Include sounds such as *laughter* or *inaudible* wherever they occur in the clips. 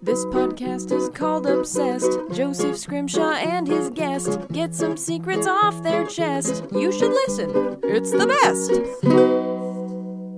This podcast is called Obsessed. Joseph Scrimshaw and his guest get some secrets off their chest. You should listen, it's the best.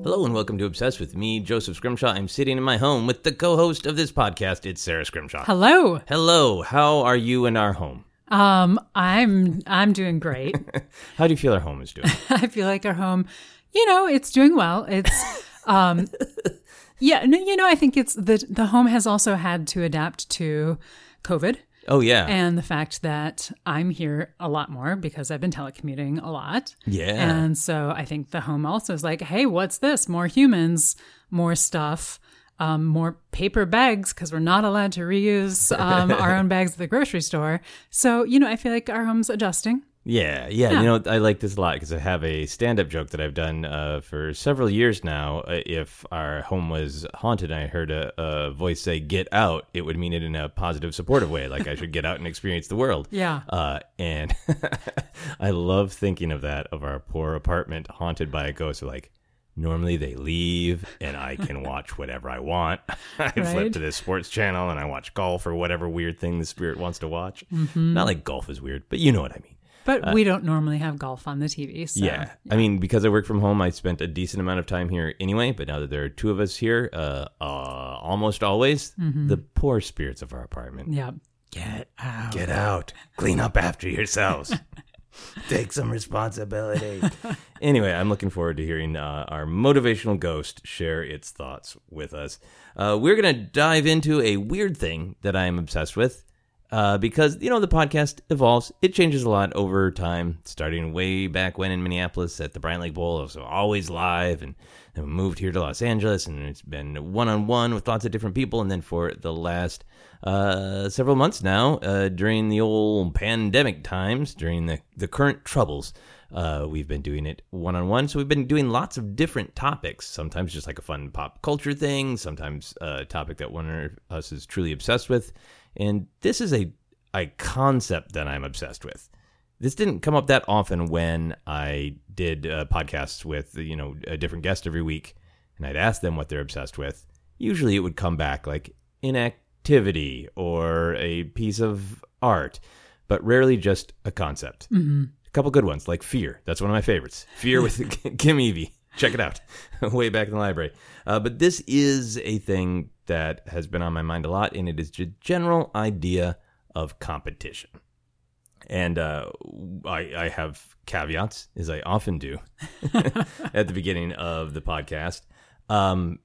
Hello and welcome to Obsessed with me, Joseph Scrimshaw. I'm sitting in my home with the co-host of this podcast. It's Sara Scrimshaw. Hello. Hello. How are you in our home? Um, I'm I'm doing great. *laughs* How do you feel our home is doing? *laughs* I feel like our home, you know, it's doing well. It's um *laughs* yeah, no, you know, I think it's the the home has also had to adapt to COVID Oh yeah. and the fact that I'm here a lot more because I've been telecommuting a lot. yeah. And so I think the home also is like, hey, what's this? More humans, more stuff, um, more paper bags because we're not allowed to reuse um, our *laughs* own bags at the grocery store. So, you know, I feel like our home's adjusting. Yeah, yeah, Yeah. You know, I like this a lot because I have a stand-up joke that I've done uh, for several years now. Uh, if our home was haunted and I heard a, a voice say "Get out," it would mean it in a positive, supportive way, like I should get out and experience the world. Yeah. Uh, and *laughs* I love thinking of that of our poor apartment haunted by a ghost. Like normally they leave and I can *laughs* watch whatever I want. *laughs* I flip to this sports channel and I watch golf or whatever weird thing the spirit wants to watch. Not like golf is weird, but you know what I mean. But we don't normally have golf on the TV. So. Yeah. I mean, because I work from home, I spent a decent amount of time here anyway. But now that there are two of us here, uh, uh, almost always, the poor spirits of our apartment. Yeah. Get out. Get out. Clean up after yourselves. *laughs* Take some responsibility. *laughs* anyway, I'm looking forward to hearing uh, our motivational ghost share its thoughts with us. Uh, we're going to dive into a weird thing that I am obsessed with. Uh, because you know the podcast evolves, it changes a lot over time. Starting way back when in Minneapolis at the Bryant Lake Bowl, it was always live, and then we moved here to Los Angeles, and it's been one on one with lots of different people. And then for the last uh, several months now, uh, during the old pandemic times, during the the current troubles, uh, we've been doing it one on one. So we've been doing lots of different topics. Sometimes just like a fun pop culture thing. Sometimes a topic that one of us is truly obsessed with. And this is a a concept that I'm obsessed with. This didn't come up that often when I did uh, podcasts with you know a different guest every week, and I'd ask them what they're obsessed with. Usually, it would come back like inactivity or a piece of art, but rarely just a concept. hmm A couple good ones, like Fear. That's one of my favorites. Fear with *laughs* Kim Evey. Check it out. *laughs* Way back in the library. Uh, but this is a thing that has been on my mind a lot, and it is the general idea of competition. And uh, I, I have caveats, as I often do *laughs* at the beginning of the podcast. Um,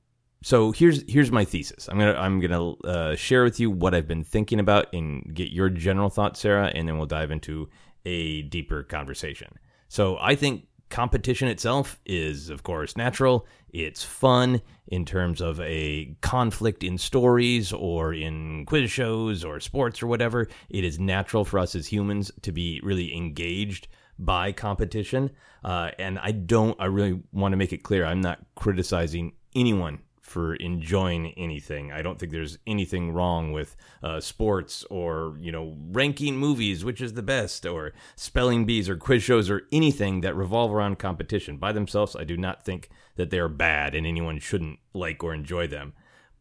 so here's here's my thesis. I'm gonna I'm gonna uh, share with you what I've been thinking about and get your general thoughts, Sara, and then we'll dive into a deeper conversation. So I think competition itself is, of course, natural. It's fun in terms of a conflict in stories or in quiz shows or sports or whatever. It is natural for us as humans to be really engaged by competition. Uh, and I don't, I really want to make it clear I'm not criticizing anyone for enjoying anything. I don't think there's anything wrong with uh, sports or you know ranking movies, which is the best, or spelling bees or quiz shows or anything that revolve around competition. By themselves, I do not think that they are bad and anyone shouldn't like or enjoy them.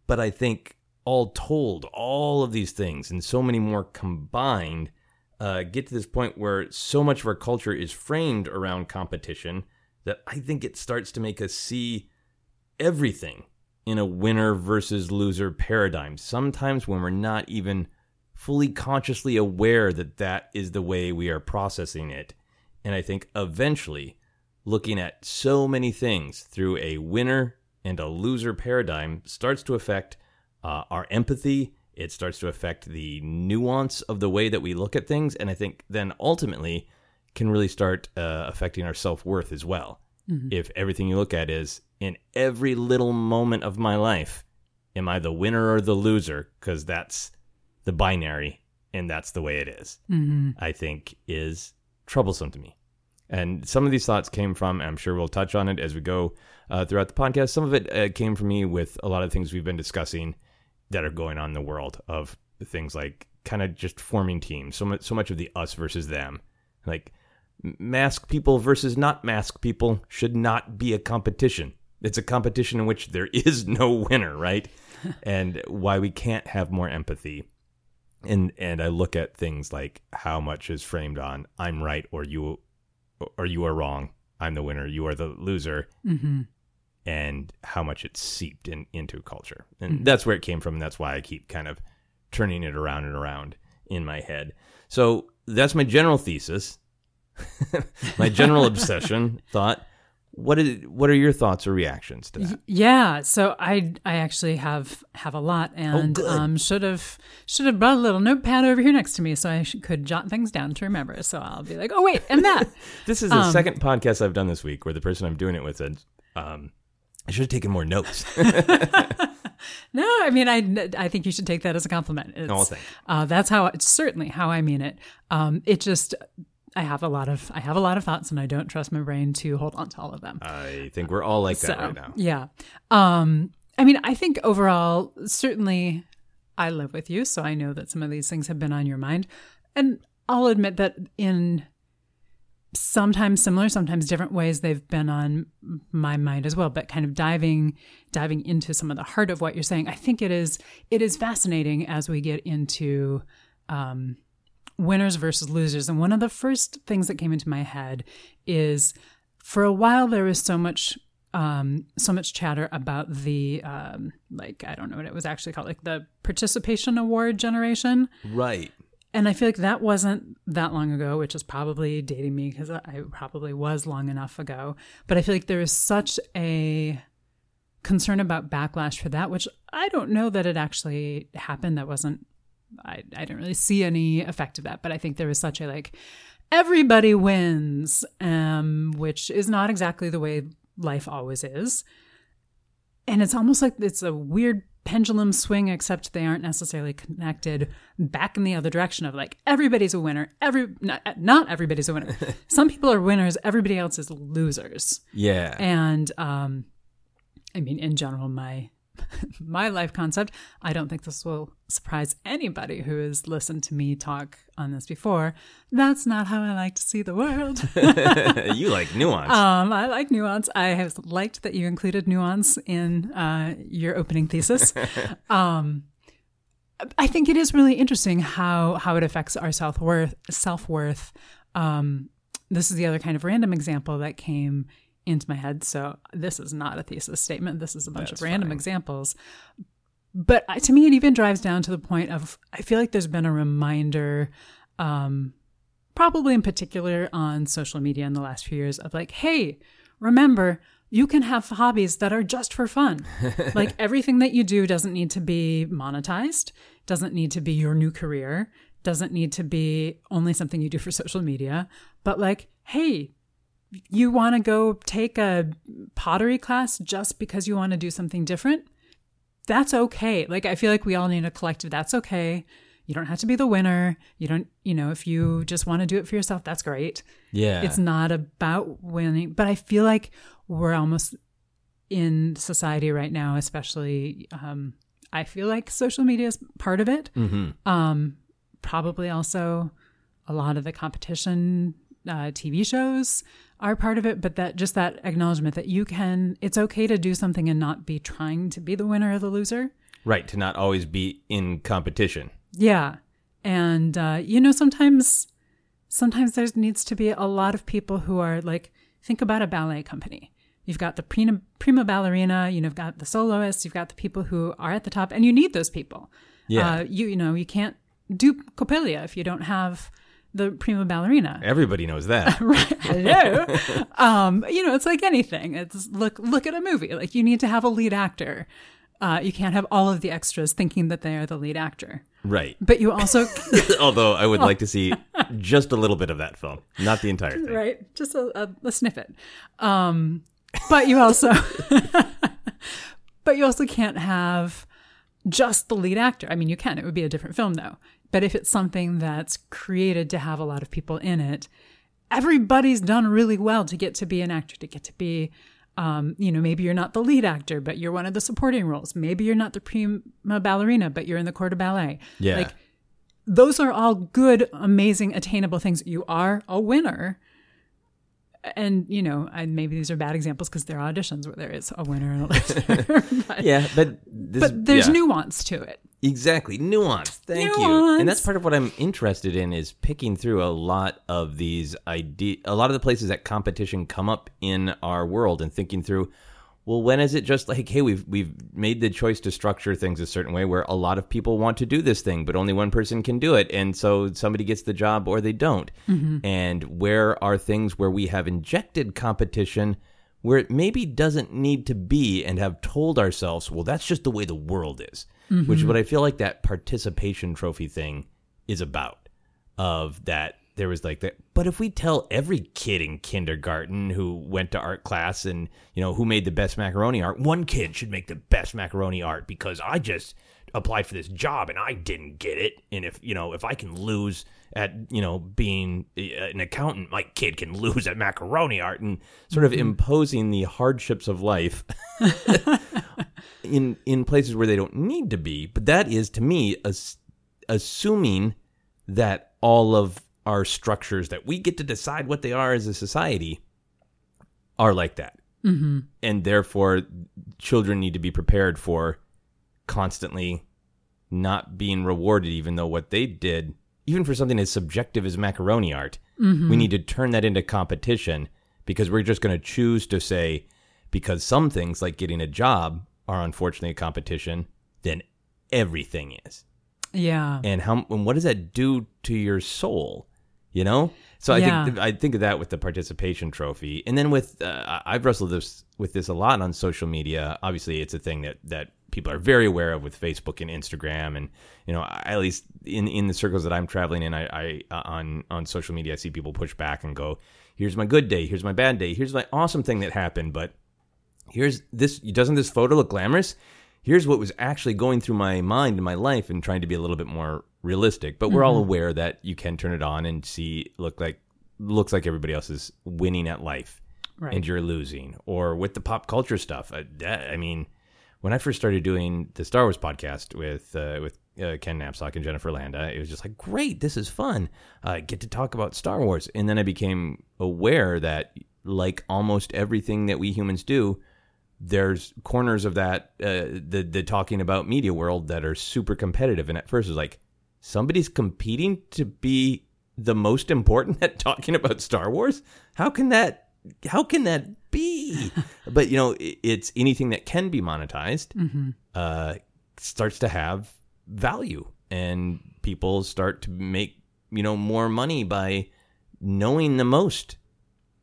But I think all told, all of these things and so many more combined uh, get to this point where so much of our culture is framed around competition that I think it starts to make us see everything in a winner versus loser paradigm. Sometimes when we're not even fully consciously aware that that is the way we are processing it. And I think eventually looking at so many things through a winner and a loser paradigm starts to affect uh, our empathy. It starts to affect the nuance of the way that we look at things. And I think then ultimately can really start uh, affecting our self worth as well. If everything you look at is in every little moment of my life, am I the winner or the loser? Because that's the binary and that's the way it is. hmm I think is troublesome to me. And some of these thoughts came from, I'm sure we'll touch on it as we go uh, throughout the podcast. Some of it uh, came from me with a lot of things we've been discussing that are going on in the world of things like kind of just forming teams. So much, so much of the us versus them, like mask people versus not mask people should not be a competition. It's a competition in which there is no winner, right? *laughs* and why we can't have more empathy. And and I look at things like how much is framed on I'm right or you or you are wrong. I'm the winner, you are the loser. hmm And how much it's seeped in, into culture. And that's where it came from. And that's why I keep kind of turning it around and around in my head. So that's my general thesis. *laughs* my general *laughs* obsession thought. What is what are your thoughts or reactions to that? Yeah, so I I actually have have a lot, and good. um, should have should have brought a little notepad over here next to me so I sh- could jot things down to remember. So I'll be like, oh wait, and that. *laughs* This is the second podcast I've done this week where the person I'm doing it with said, um, "I should have taken more notes." *laughs* no, I mean I I think you should take that as a compliment. It's, Oh, thank you. Uh, that's how it's certainly how I mean it. Um, it just I have a lot of I have a lot of thoughts, and I don't trust my brain to hold on to all of them. I think we're all like that right now. yeah um i mean i think overall certainly i live with you so i know that some of these things have been on your mind and i'll admit that in sometimes similar sometimes different ways they've been on my mind as well but kind of diving diving into some of the heart of what you're saying i think it is it is fascinating as we get into um winners versus losers. And one of the first things that came into my head is for a while there was so much um, so much chatter about the um, like I don't know what it was actually called like the participation award generation. Right. and I feel like that wasn't that long ago which is probably dating me because I probably was long enough ago. But I feel like there is such a concern about backlash for that which I don't know that it actually happened. That wasn't I, I didn't really see any effect of that but I think there was such a like everybody wins, um, which is not exactly the way life always is. And it's almost like it's a weird pendulum swing, except they aren't necessarily connected back in the other direction of like everybody's a winner. Every not, not everybody's a winner. *laughs* Some people are winners. Everybody else is losers. Yeah. And um, I mean, in general, my *laughs* my life concept. I don't think this will surprise anybody who has listened to me talk on this before. That's not how I like to see the world. *laughs* you like nuance. um, I like nuance. I have liked that you included nuance in uh, your opening thesis. *laughs* um, I think it is really interesting how how it affects our self worth. Self worth. Um, this is the other kind of random example that came into my head. So this is not a thesis statement. This is a bunch That's of random fine. examples. But I- to me, it even drives down to the point of I feel like there's been a reminder, um, probably in particular on social media in the last few years, of like, hey, remember, you can have hobbies that are just for fun. *laughs* like everything that you do doesn't need to be monetized, doesn't need to be your new career, doesn't need to be only something you do for social media, but like, hey, you want to go take a pottery class just because you want to do something different, that's okay. Like, I feel like we all need a collective, that's okay. You don't have to be the winner. You don't, you know, if you just want to do it for yourself, that's great. yeah. It's not about winning, but I feel like we're almost in society right now, especially. Um, I feel like social media is part of it. mm-hmm. Um, probably also a lot of the competition uh, TV shows are part of it, but that just that acknowledgement that you can, it's okay to do something and not be trying to be the winner or the loser. Right. To not always be in competition. Yeah. And, uh, you know, sometimes, sometimes there needs to be a lot of people who are like, think about a ballet company. You've got the prima, prima ballerina, you know, you've got the soloists, you've got the people who are at the top, and you need those people. Yeah. Uh, you, you know, you can't do Coppelia if you don't have the prima ballerina. Everybody knows that. *laughs* right. Hello. um, you know, it's like anything. It's look, look at a movie. Like you need to have a lead actor. Uh, you can't have all of the extras thinking that they are the lead actor. right. But you also *laughs* Although I would like to see just a little bit of that film, not the entire thing. right? Just a, a, a snippet. Um, but you also, *laughs* but you also can't have just the lead actor. I mean, you can. It would be a different film though. But if it's something that's created to have a lot of people in it, everybody's done really well to get to be an actor, to get to be. Um, you know, maybe you're not the lead actor, but you're one of the supporting roles. Maybe you're not the prima ballerina, but you're in the corps de ballet. Yeah. Like those are all good, amazing, attainable things. You are a winner. And you know, I, maybe these are bad examples because there are auditions where there is a winner and a loser. *laughs* *laughs* but, Yeah, but this, but there's yeah. nuance to it. Exactly. Nuance. Thank you. And that's part of what I'm interested in is picking through a lot of these idea a lot of the places that competition come up in our world and thinking through well, when is it just like, hey, we've we've made the choice to structure things a certain way where a lot of people want to do this thing, but only one person can do it, and so somebody gets the job or they don't. Mm-hmm. And where are things where we have injected competition where it maybe doesn't need to be, and have told ourselves, well, that's just the way the world is, which is mm-hmm. what I feel like that participation trophy thing is about. Of that there was like that but if we tell every kid in kindergarten who went to art class and you know who made the best macaroni art one kid should make the best macaroni art because i just applied for this job and i didn't get it. And if you know if i can lose at you know being uh, an accountant my kid can *laughs* lose at macaroni art and sort of imposing the hardships of life *laughs* in in places where they don't need to be. But that is to me as, assuming that all of our structures that we get to decide what they are as a society are like that. Mm-hmm. And therefore, children need to be prepared for constantly not being rewarded, even though what they did, even for something as subjective as macaroni art, we need to turn that into competition because we're just going to choose to say, because some things like getting a job are unfortunately a competition, then everything is Yeah. and how and what does that do to your soul you know? So i Yeah. think i think of that with the participation trophy. And then with uh, i've wrestled this with this a lot on social media. Obviously it's a thing that that people are very aware of with facebook and instagram. And you know I- at least in in the circles that i'm traveling in i i uh, on on social media i see people push back and go here's my good day. Here's my bad day. Here's my awesome thing that happened. But here's this doesn't this photo look glamorous here's what was actually going through my mind in my life and trying to be a little bit more realistic but we're all aware that you can turn it on and see look like looks like everybody else is winning at life Right. and you're losing. Or with the pop culture stuff uh, that, i mean when i first started doing the star wars podcast with uh, with uh, ken Napzok and jennifer landa it was just like great this is fun. Uh, get to talk about star wars. And then i became aware that like almost everything that we humans do there's corners of that uh, the the talking about media world that are super competitive. And at first it was like somebody's competing to be the most important *laughs* at talking about Star Wars? How can that how can that be? *laughs* But you know it's anything that can be monetized uh, starts to have value. And people start to make you know more money by knowing the most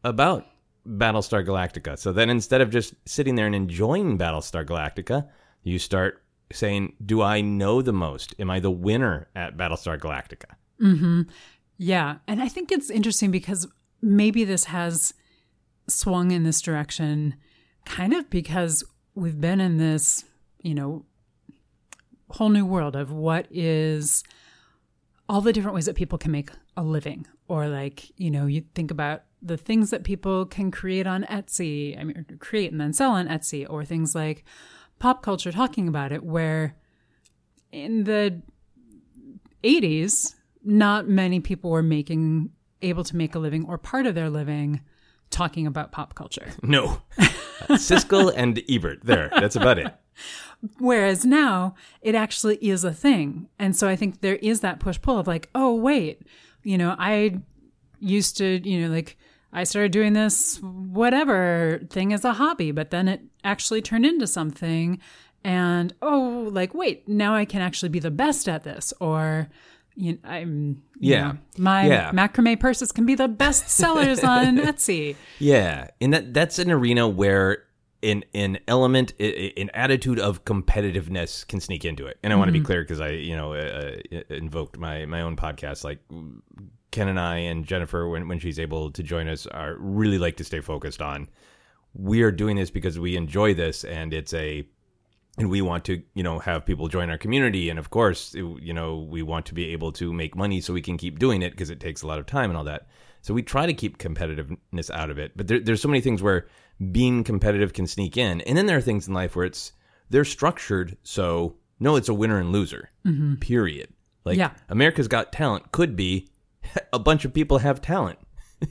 about Battlestar Galactica. So then instead of just sitting there and enjoying Battlestar Galactica, you start saying, Do I know the most? Am I the winner at Battlestar Galactica? Hmm. Yeah. And I think it's interesting because maybe this has swung in this direction kind of because we've been in this, you know, whole new world of what is all the different ways that people can make a living or like you know you think about the things that people can create on etsy i mean create and then sell on etsy or things like pop culture talking about it where in the 80s not many people were making able to make a living or part of their living talking about pop culture *laughs* No. Siskel and Ebert. There. That's about it. *laughs* Whereas now it actually is a thing. And so I think there is that push pull of like, oh, wait, you know, I used to, you know, like I started doing this whatever thing as a hobby, but then it actually turned into something. And oh, like, wait, now I can actually be the best at this. Or, you know, I'm, you Yeah. know, my Yeah. macrame purses can be the best sellers *laughs* on Etsy. Yeah, and that that's an arena where an an element, an attitude of competitiveness can sneak into it. And I want to be clear because I, you know, uh, uh, invoked my my own podcast. Like Ken and I and Jennifer, when when she's able to join us, are really like to stay focused on. We are doing this because we enjoy this, and it's a and we want to you know have people join our community. And of course it- you know we want to be able to make money so we can keep doing it because it takes a lot of time and all that. So we try to keep competitiveness out of it. But there, there's so many things where being competitive can sneak in. And then there are things in life where it's they're structured so no it's a winner and loser mm-hmm. period. Like Yeah. america's got talent could be *laughs* a bunch of people have talent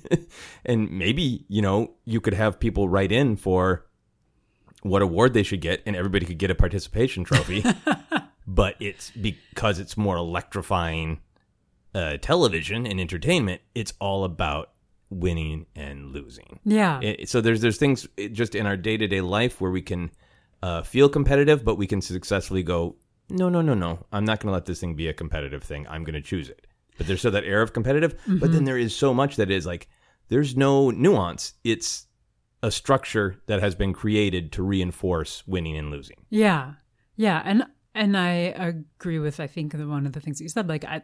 *laughs* and maybe, you know, you could have people write in for what award they should get and everybody could get a participation trophy. *laughs* but it's because it's more electrifying uh, television and entertainment, it's all about winning and losing. Yeah. It- so there's there's things just in our day to day life where we can uh, feel competitive, but we can successfully go, no, no, no, no, I'm not going to let this thing be a competitive thing. I'm going to choose it. But there's still that air of competitive. But then there is so much that is like there's no nuance. It's a structure that has been created to reinforce winning and losing. Yeah. Yeah. And and I agree with I think the one of the things that you said. Like I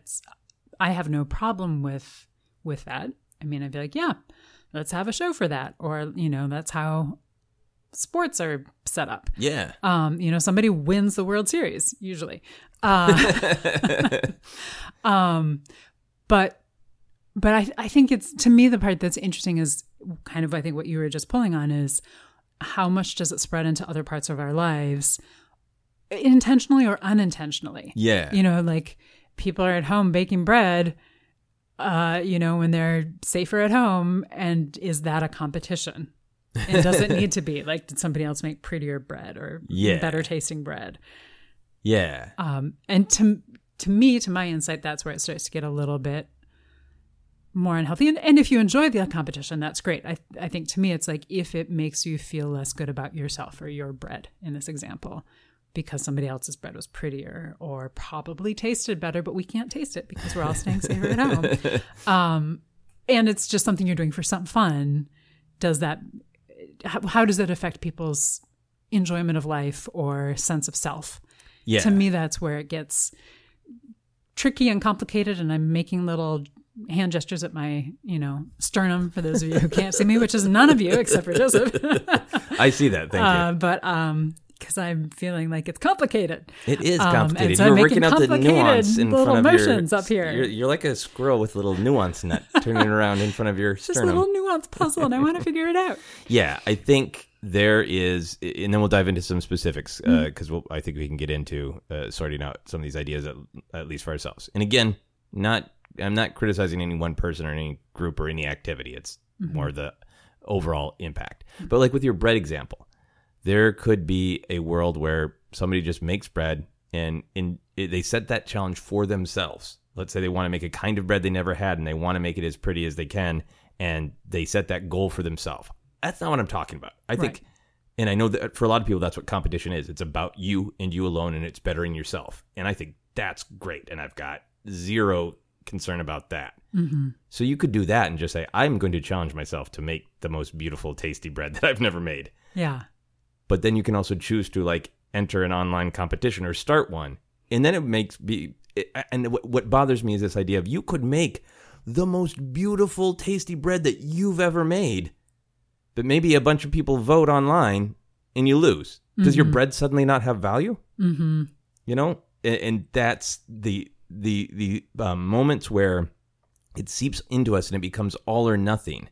I have no problem with with that. I mean I'd be like, yeah, let's have a show for that. Or, you know, that's how sports are set up. Yeah. Um, you know, somebody wins the World Series usually. Uh, *laughs* *laughs* um, but but I I think it's to me the part that's interesting is kind of I think what you were just pulling on is how much does it spread into other parts of our lives, intentionally or unintentionally. Yeah. You know, like people are at home baking bread. Uh, you know, when they're safer at home, and is that a competition? It doesn't need to be. Like, did somebody else make prettier bread or Yeah. better tasting bread? yeah. Um, and to to me, to my insight, that's where it starts to get a little bit more unhealthy. And, and if you enjoy the competition, that's great. I I think to me, it's like if it makes you feel less good about yourself or your bread in this example, because somebody else's bread was prettier or probably tasted better, but we can't taste it because we're all staying safer at home. *laughs* Um, and it's just something you're doing for some fun. Does that? How, how does that affect people's enjoyment of life or sense of self? Yeah. to me that's where it gets tricky and complicated and i'm making little hand gestures at my you know sternum for those of you who can't see me which is none of you except for joseph *laughs* I see that. Thank uh, but um because i'm feeling like it's complicated you. It is um, and complicated. so You're I'm working making out the nuance in little front of your motions up here. You're, you're like a squirrel with a little nuance nut turning around in front of your *laughs* just a little nuanced puzzle and i want to figure it out *laughs* Yeah, I think there is, and then we'll dive into some specifics uh, mm-hmm. because we'll, I think we can get into uh, sorting out some of these ideas at, at least for ourselves. And again, not I'm not criticizing any one person or any group or any activity. It's mm-hmm. more the overall impact. But like with your bread example, there could be a world where somebody just makes bread and in they set that challenge for themselves. Let's say they want to make a kind of bread they never had and they want to make it as pretty as they can and they set that goal for themselves. That's not what I'm talking about. I think Right. and I know that for a lot of people that's what competition is. It's about you and you alone and it's bettering yourself. And I think that's great and I've got zero concern about that. mm-hmm. So you could do that and just say I'm going to challenge myself to make the most beautiful tasty bread *laughs* that I've never made yeah but then you can also choose to like enter an online competition or start one and then it makes be it, and what, what bothers me is this idea of you could make the most beautiful tasty bread that you've ever made but maybe a bunch of people vote online and you lose. Does your bread suddenly not have value? Mm-hmm. you know? And, and that's the the the um, moments where it seeps into us and it becomes all or nothing.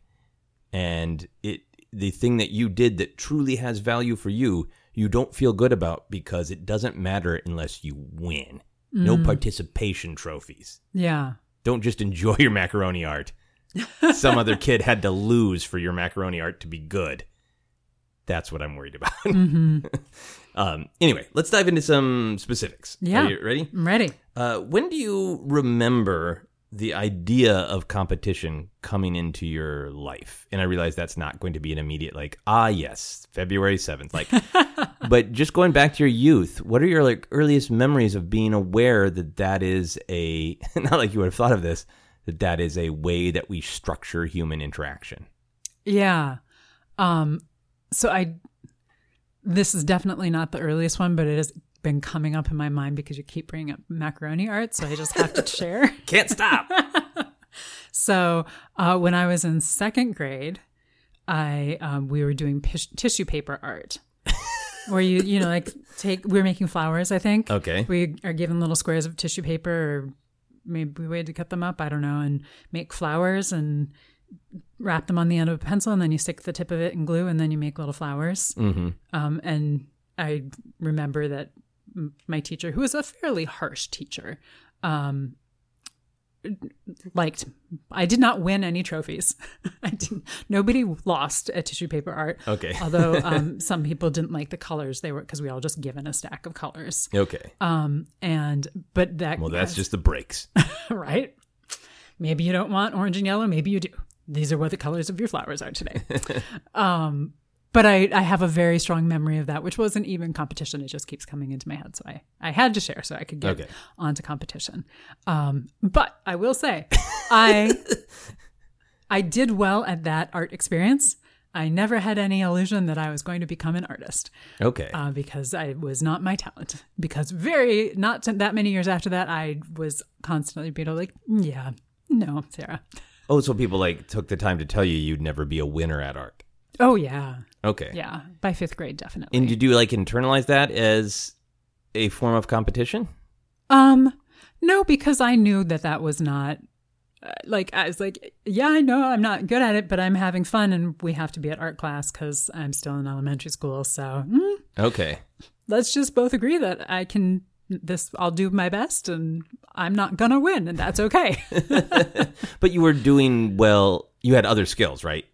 And it the thing that you did that truly has value for you you don't feel good about because it doesn't matter unless you win. No participation trophies. Yeah. Don't just enjoy your macaroni art some other kid had to lose for your macaroni art to be good that's what i'm worried about *laughs* mm-hmm. um, anyway let's dive into some specifics Yeah. Are you ready i'm ready uh, when do you remember the idea of competition coming into your life? And I realize that's not going to be an immediate like, ah, yes, February seventh. Like, *laughs* but just going back to your youth, what are your like earliest memories of being aware that that is a *laughs* not like you would have thought of this that that is a way that we structure human interaction? Yeah. Um so I this is definitely not the earliest one, but it has been coming up in my mind because you keep bringing up macaroni art, so I just have to *laughs* share. Can't stop. *laughs* So, uh, when I was in second grade, I um, we were doing pish- tissue paper art, *laughs* where you you know like take we are making flowers. I think. Okay. We are given little squares of tissue paper, or maybe we had to cut them up. I don't know, and make flowers and wrap them on the end of a pencil, and then you stick the tip of it in glue, and then you make little flowers. hmm Um, and I remember that m- my teacher, who was a fairly harsh teacher, um, liked. I did not win any trophies. *laughs* I didn't, nobody lost at tissue paper art. Okay. *laughs* Although *laughs* um, some people didn't like the colors they were because we all just given a stack of colors. Okay. Um, and but that well, that's just the breaks. right. Maybe you don't want orange and yellow. Maybe you do. These are what the colors of your flowers are today. um, but I, I have a very strong memory of that, which wasn't even competition. It just keeps coming into my head. So I, I had to share so I could get Okay. onto competition. Um, but I will say, I I did well at that art experience. I never had any illusion that I was going to become an artist Okay. uh, because I was not my talent. Because very not that many years after that, I was constantly being like, yeah, no, Sara. oh, so people like took the time to tell you you'd never be a winner at art. Oh yeah, Okay. yeah. By fifth grade, definitely. And did you like internalize that as a form of competition? Um, no, because I knew that that was not uh, like I was like, yeah, I know I'm not good at it, but I'm having fun, and we have to be at art class because I'm still in elementary school. So mm, Okay. let's just both agree that I can this. I'll do my best, and I'm not gonna win, and that's okay. *laughs* But you were doing well. You had other skills, right?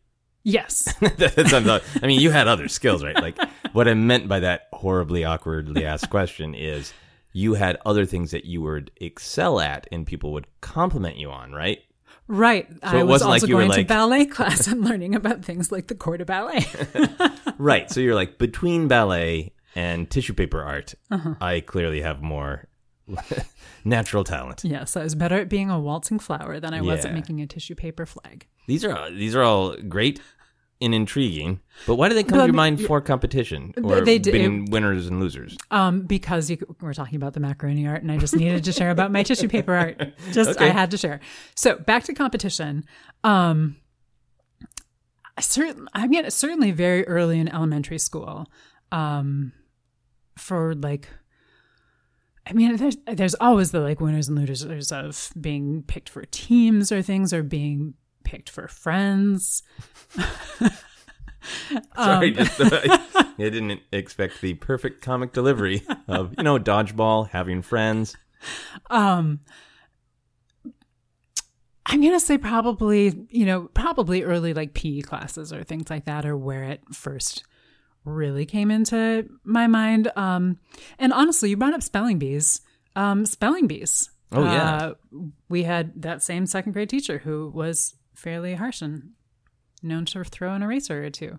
Yes, *laughs* I mean, you had other skills, right? Like what I meant by that horribly awkwardly asked question is you had other things that you would excel at and people would compliment you on, right? right. I it was wasn't like also you were going to like- ballet class and learning about things like the corps de ballet. *laughs* Right. So you're like between ballet and tissue paper art, Uh-huh. I clearly have more *laughs* natural talent. yes, I was better at being a waltzing flower than I was at Yeah. making a tissue paper flag. These are these are all great and intriguing, but why do they come to your mean, mind for competition or they do- being winners and losers? Um, because you, we're talking about the macaroni art, and I just needed to share about my tissue paper art. *laughs* Just I Okay. had to share. So back to competition. Um, certain, I mean, certainly very early in elementary school. Um, for like, I mean, there's there's always the like winners and losers of being picked for teams or things, or being picked for friends. *laughs* Sorry, just *laughs* I didn't expect the perfect comic delivery of you know dodgeball, having friends. Um, I'm gonna say probably, you know, probably early like PE classes or things like that are where it first really came into my mind. Um, and honestly, you brought up spelling bees. Um, spelling bees. Oh, yeah. Uh, we had that same second grade teacher who was fairly harsh and known to throw an eraser or two.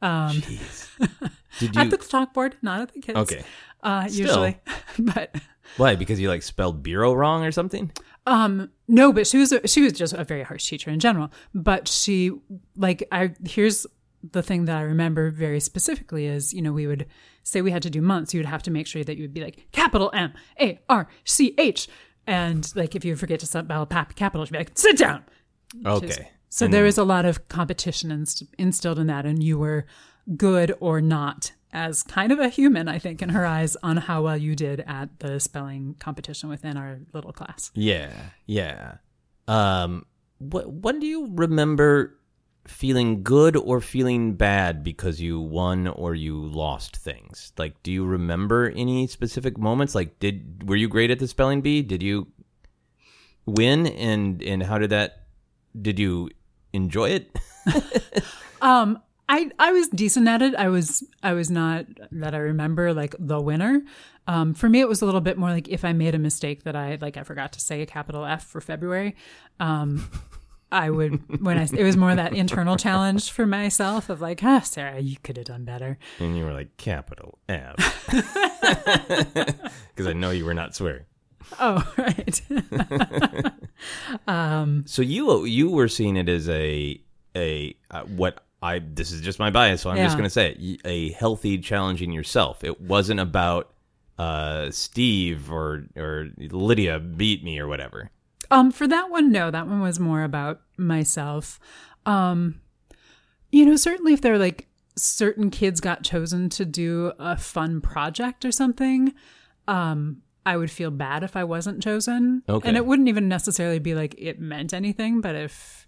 Um, *laughs* Did at the chalkboard, not at the kids. Okay, Uh, usually, *laughs* but why? Because you like spelled bureau wrong or something? Um, no, but she was a, she was just a very harsh teacher in general. But she like I here's the thing that I remember very specifically is you know we would say we had to do months. You would have to make sure that you would be like capital M A R C H, and like if you forget to spell pap capital, she'd be like sit down. Okay, So there was a lot of competition inst- instilled in that, and you were good or not as kind of a human, I think, in her eyes, on how well you did at the spelling competition within our little class. yeah, yeah. Um, what? When do you remember feeling good or feeling bad because you won or you lost things? Like, do you remember any specific moments? Like, did were you great at the spelling bee? Did you win? And and how did that? Did you enjoy it? *laughs* Um, I I was decent at it. I was I was not that I remember like the winner. Um, for me, it was a little bit more like if I made a mistake that I like I forgot to say a capital F for February. Um, *laughs* I would when I it was more that internal challenge for myself of like, ah, Sara, you could have done better. And you were like, capital F. *laughs* Because I know you were not swearing. Oh, *laughs* right. *laughs* So you you were seeing it as a a uh, what I this is just my bias, so I'm just going to say it, a healthy challenging yourself. It wasn't about uh, Steve or or Lydia beat me or whatever. Um, for that one, no, that one was more about myself. Um, you know, certainly if there were like certain kids got chosen to do a fun project or something, um, I would feel bad if I wasn't chosen. Okay. And it wouldn't even necessarily be like it meant anything, but if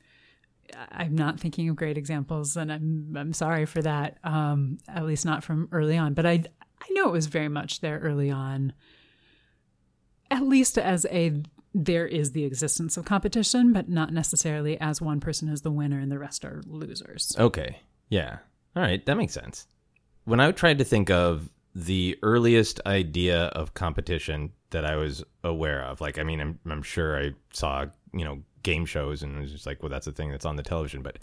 I'm not thinking of great examples, then I'm I'm sorry for that. Um, at least not from early on. But I I know it was very much there early on. At least as a there is the existence of competition, but not necessarily as one person is the winner and the rest are losers. Okay. Yeah. All right. That makes sense. When I tried to think of the earliest idea of competition that I was aware of, like, I mean, I'm, I'm sure I saw, you know, game shows and was just like, well, that's a thing that's on the television. But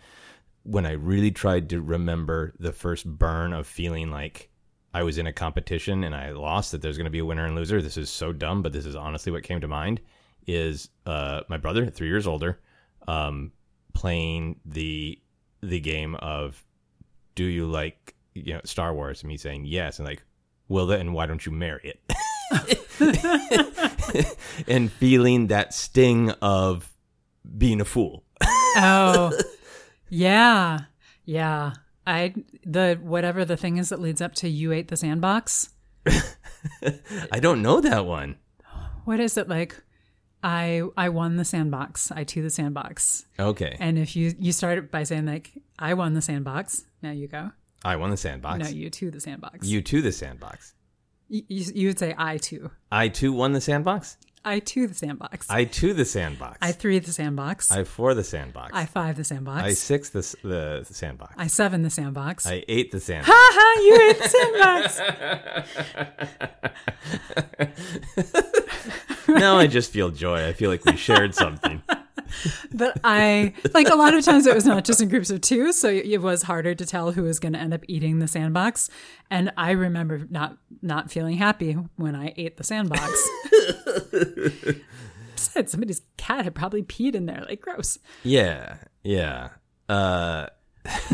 when I really tried to remember the first burn of feeling like I was in a competition and I lost, that there's going to be a winner and loser, this is so dumb, but this is honestly what came to mind, is uh, my brother, three years older, um, playing the the game of do you like you know Star Wars? And me saying yes, and like, well then why don't you marry it? *laughs* and feeling that sting of being a fool. Oh, *laughs* yeah, yeah. I the whatever the thing is that leads up to you ate the sandbox. *laughs* I don't know that one. What is it like? I I won the sandbox. I to the sandbox. Okay, And if you you start by saying like I won the sandbox, now you go. I won the sandbox. No, you to the sandbox. you to the sandbox. you, you, you would say I too. I too won the sandbox. I to the sandbox. I to the sandbox. I three the sandbox. I for the sandbox. I five the sandbox. I six the the sandbox. I seven the sandbox. I ate the sandbox. Haha, you ate the sandbox. *laughs* now I just feel joy. I feel like we shared something. *laughs* But I like a lot of times it was not just in groups of two, so it was harder to tell who was going to end up eating the sandbox. And I remember not not feeling happy when I ate the sandbox. *laughs* Besides, somebody's cat had probably peed in there, like gross. Yeah, yeah. Uh,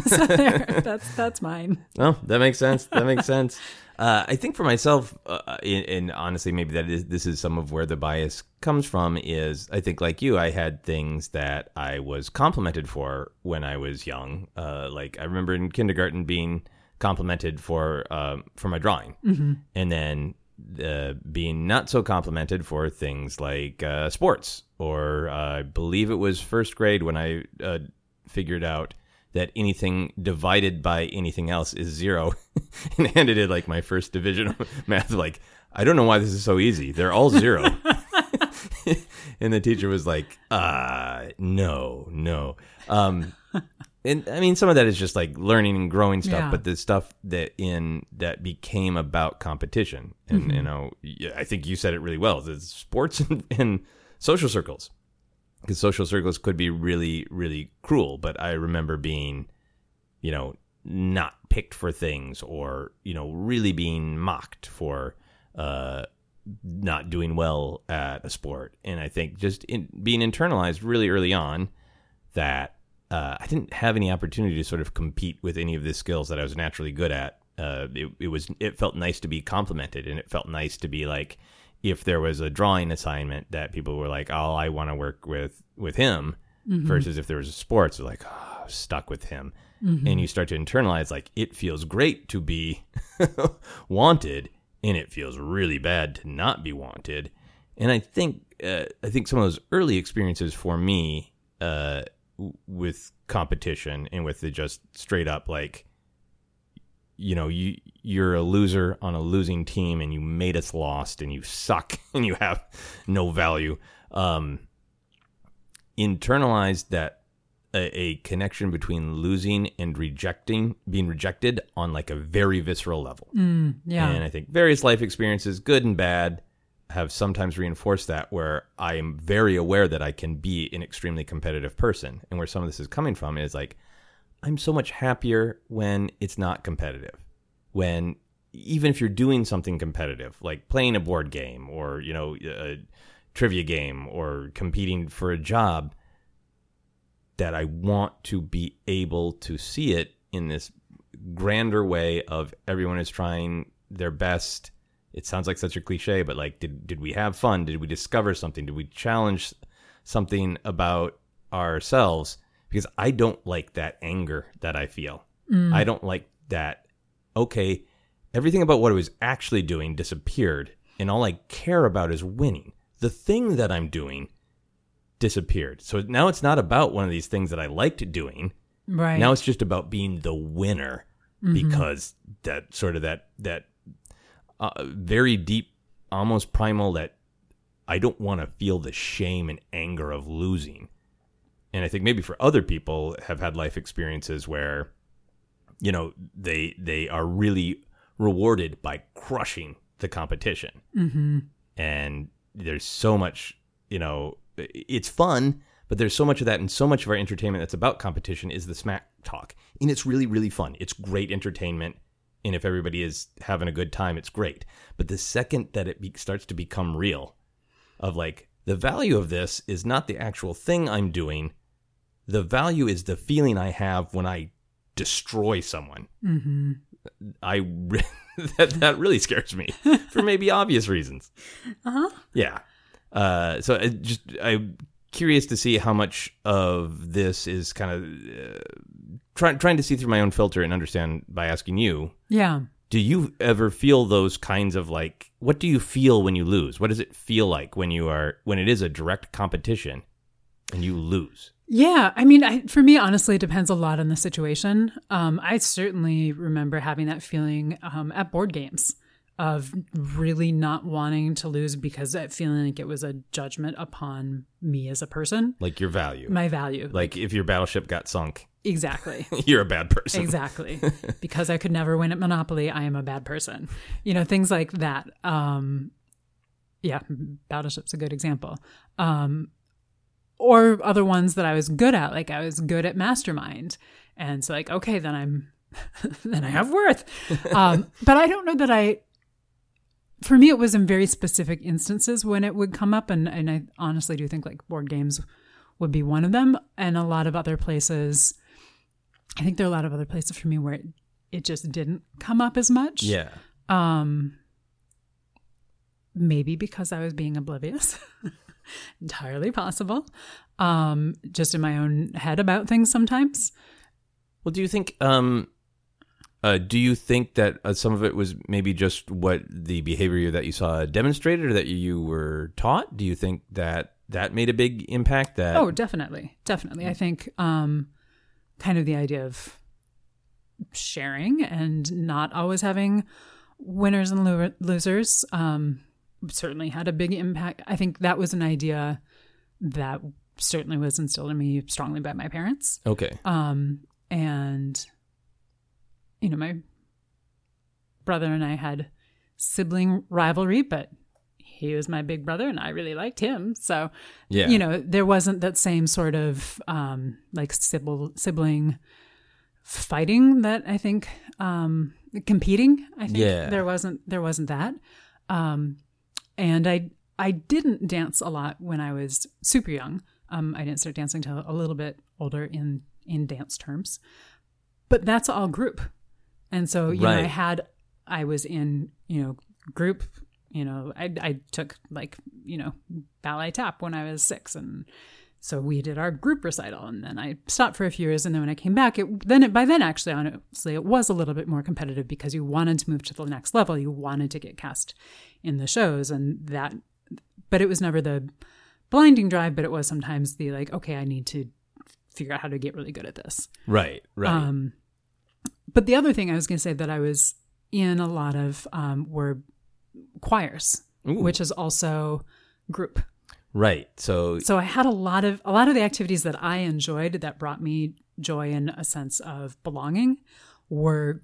So there, that's that's mine. well, that makes sense. That makes sense. Uh, I think for myself, uh, and, and honestly, maybe that is this is some of where the bias comes from. Is I think like you, I had things that I was complimented for when I was young. Uh, like I remember in kindergarten being complimented for um, for my drawing, and then uh, being not so complimented for things like uh, sports. Or uh, I believe it was first grade when I uh, figured out that anything divided by anything else is zero. *laughs* And handed it like my first division of *laughs* math like i don't know why this is so easy. They're all zero. *laughs* And the teacher was like uh no no. Um and i mean some of that is just like learning and growing stuff Yeah. but the stuff that in that became about competition and you know I think you said it really well the sports and, and social circles because social circles could be really really cruel but i remember being you know not picked for things or you know really being mocked for uh not doing well at a sport. And i think just in, being internalized really early on that uh, i didn't have any opportunity to sort of compete with any of the skills that i was naturally good at. Uh, it, it was it felt nice to be complimented and it felt nice to be like if there was a drawing assignment that people were like oh i want to work with with him versus if there was a sports like oh, stuck with him. And you start to internalize like it feels great to be *laughs* wanted and it feels really bad to not be wanted. And i think uh, i think some of those early experiences for me uh, w- with competition and with the just straight up like you know you you're a loser on a losing team and you made us lost and you suck *laughs* and you have no value um internalized that a, a connection between losing and rejecting being rejected on like a very visceral level Yeah. and I think various life experiences, good and bad, have sometimes reinforced that where I am very aware that I can be an extremely competitive person. And where some of this is coming from is like, I'm so much happier when it's not competitive. When even if you're doing something competitive, like playing a board game or, you know, a trivia game or competing for a job, that I want to be able to see it in this grander way of everyone is trying their best. It sounds like such a cliche, but like, did did we have fun? Did we discover something? Did we challenge something about ourselves? Because I don't like that anger that I feel. I don't like that. Okay, everything about what I was actually doing disappeared, and all I care about is winning. The thing that I'm doing disappeared. So now it's not about one of these things that I liked doing. right. Now it's just about being the winner because that sort of that that uh, very deep, almost primal that I don't want to feel the shame and anger of losing. And I think maybe for other people have had life experiences where, you know, they they are really rewarded by crushing the competition. Mm-hmm. And there's so much, you know, it's fun, but there's so much of that, and so much of our entertainment that's about competition is the smack talk, and it's really really fun. It's great entertainment, and if everybody is having a good time, it's great. But the second that it be- starts to become real, of like the value of this is not the actual thing I'm doing. The value is the feeling I have when I destroy someone. Mm-hmm. I *laughs* that that really scares me *laughs* for maybe obvious reasons. Uh-huh. Yeah. Uh, so I just I'm curious to see how much of this is kind of uh, trying trying to see through my own filter and understand by asking you. Yeah. Do you ever feel those kinds of like what do you feel when you lose? What does it feel like when you are when it is a direct competition and you lose? Yeah, I mean, I, for me, honestly, it depends a lot on the situation. Um, I certainly remember having that feeling um, at board games of really not wanting to lose because I feeling like it was a judgment upon me as a person, Like your value. my value. like if your battleship got sunk, exactly. *laughs* you're a bad person. Exactly. *laughs* because I could never win at Monopoly, I am a bad person. You know, things like that. Um, yeah, Battleship's a good example. Um, or other ones that I was good at, like I was good at Mastermind. And so, like, okay, then I'm, *laughs* then I have worth. Um, *laughs* but I don't know that I, for me, it was in very specific instances when it would come up. And, and I honestly do think like board games would be one of them. And a lot of other places, I think there are a lot of other places for me where it, it just didn't come up as much. Yeah. Um, maybe because I was being oblivious. *laughs* *laughs* Entirely possible. Um, just in my own head about things sometimes. Well, do you think? Um, uh, do you think that uh, some of it was maybe just what the behavior that you saw demonstrated, or that you were taught? Do you think that that made a big impact? That Oh, definitely. Definitely. I think um, kind of the idea of sharing and not always having winners and lo- losers um, certainly had a big impact. I think that was an idea that certainly was instilled in me strongly by my parents. okay, Um, and, you know, my brother and I had sibling rivalry, but he was my big brother and I really liked him. So, yeah, you know, there wasn't that same sort of um, like sibling, sibling fighting that I think um, competing. I think Yeah. there wasn't there wasn't that. Um, and I I didn't dance a lot when I was super young. Um, I didn't start dancing till a little bit older in in dance terms, but that's all group. And so you know, I had I was in you know group. You know, I I took like you know ballet tap when I was six, and so we did our group recital, and then I stopped for a few years, and then when I came back, it then it, by then actually honestly it was a little bit more competitive because you wanted to move to the next level, you wanted to get cast in the shows, and that, but it was never the blinding drive, but it was sometimes the like, okay, I need to figure out how to get really good at this. right, right, Um, but the other thing I was going to say that I was in a lot of um, were choirs, Ooh. which is also group. Right. So So I had a lot of a lot of the activities that I enjoyed that brought me joy and a sense of belonging were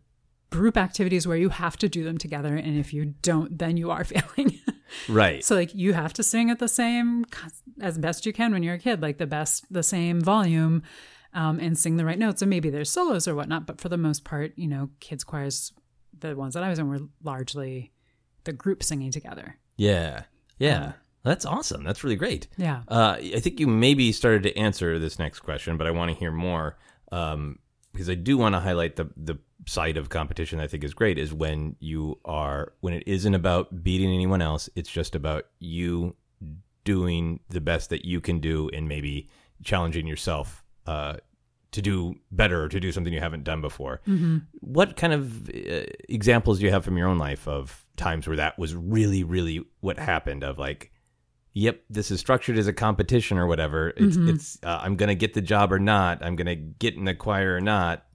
group activities where you have to do them together and if you don't then you are *laughs* failing. right, so like you have to sing at the same as best you can when you're a kid like the best the same volume um, and sing the right notes and maybe there's solos or whatnot but for the most part you know kids choirs the ones that I was in were largely the group singing together. yeah, yeah. That's awesome. That's really great. Yeah. Uh, I think you maybe started to answer this next question, but I want to hear more um, because I do want to highlight the the side of competition I think is great is when you are when it isn't about beating anyone else. It's just about you doing the best that you can do and maybe challenging yourself uh, to do better or to do something you haven't done before. What kind of uh, examples do you have from your own life of times where that was really, really what happened? Of like, yep, this is structured as a competition or whatever. It's, it's uh, I'm gonna get the job or not. I'm gonna get in the choir or not.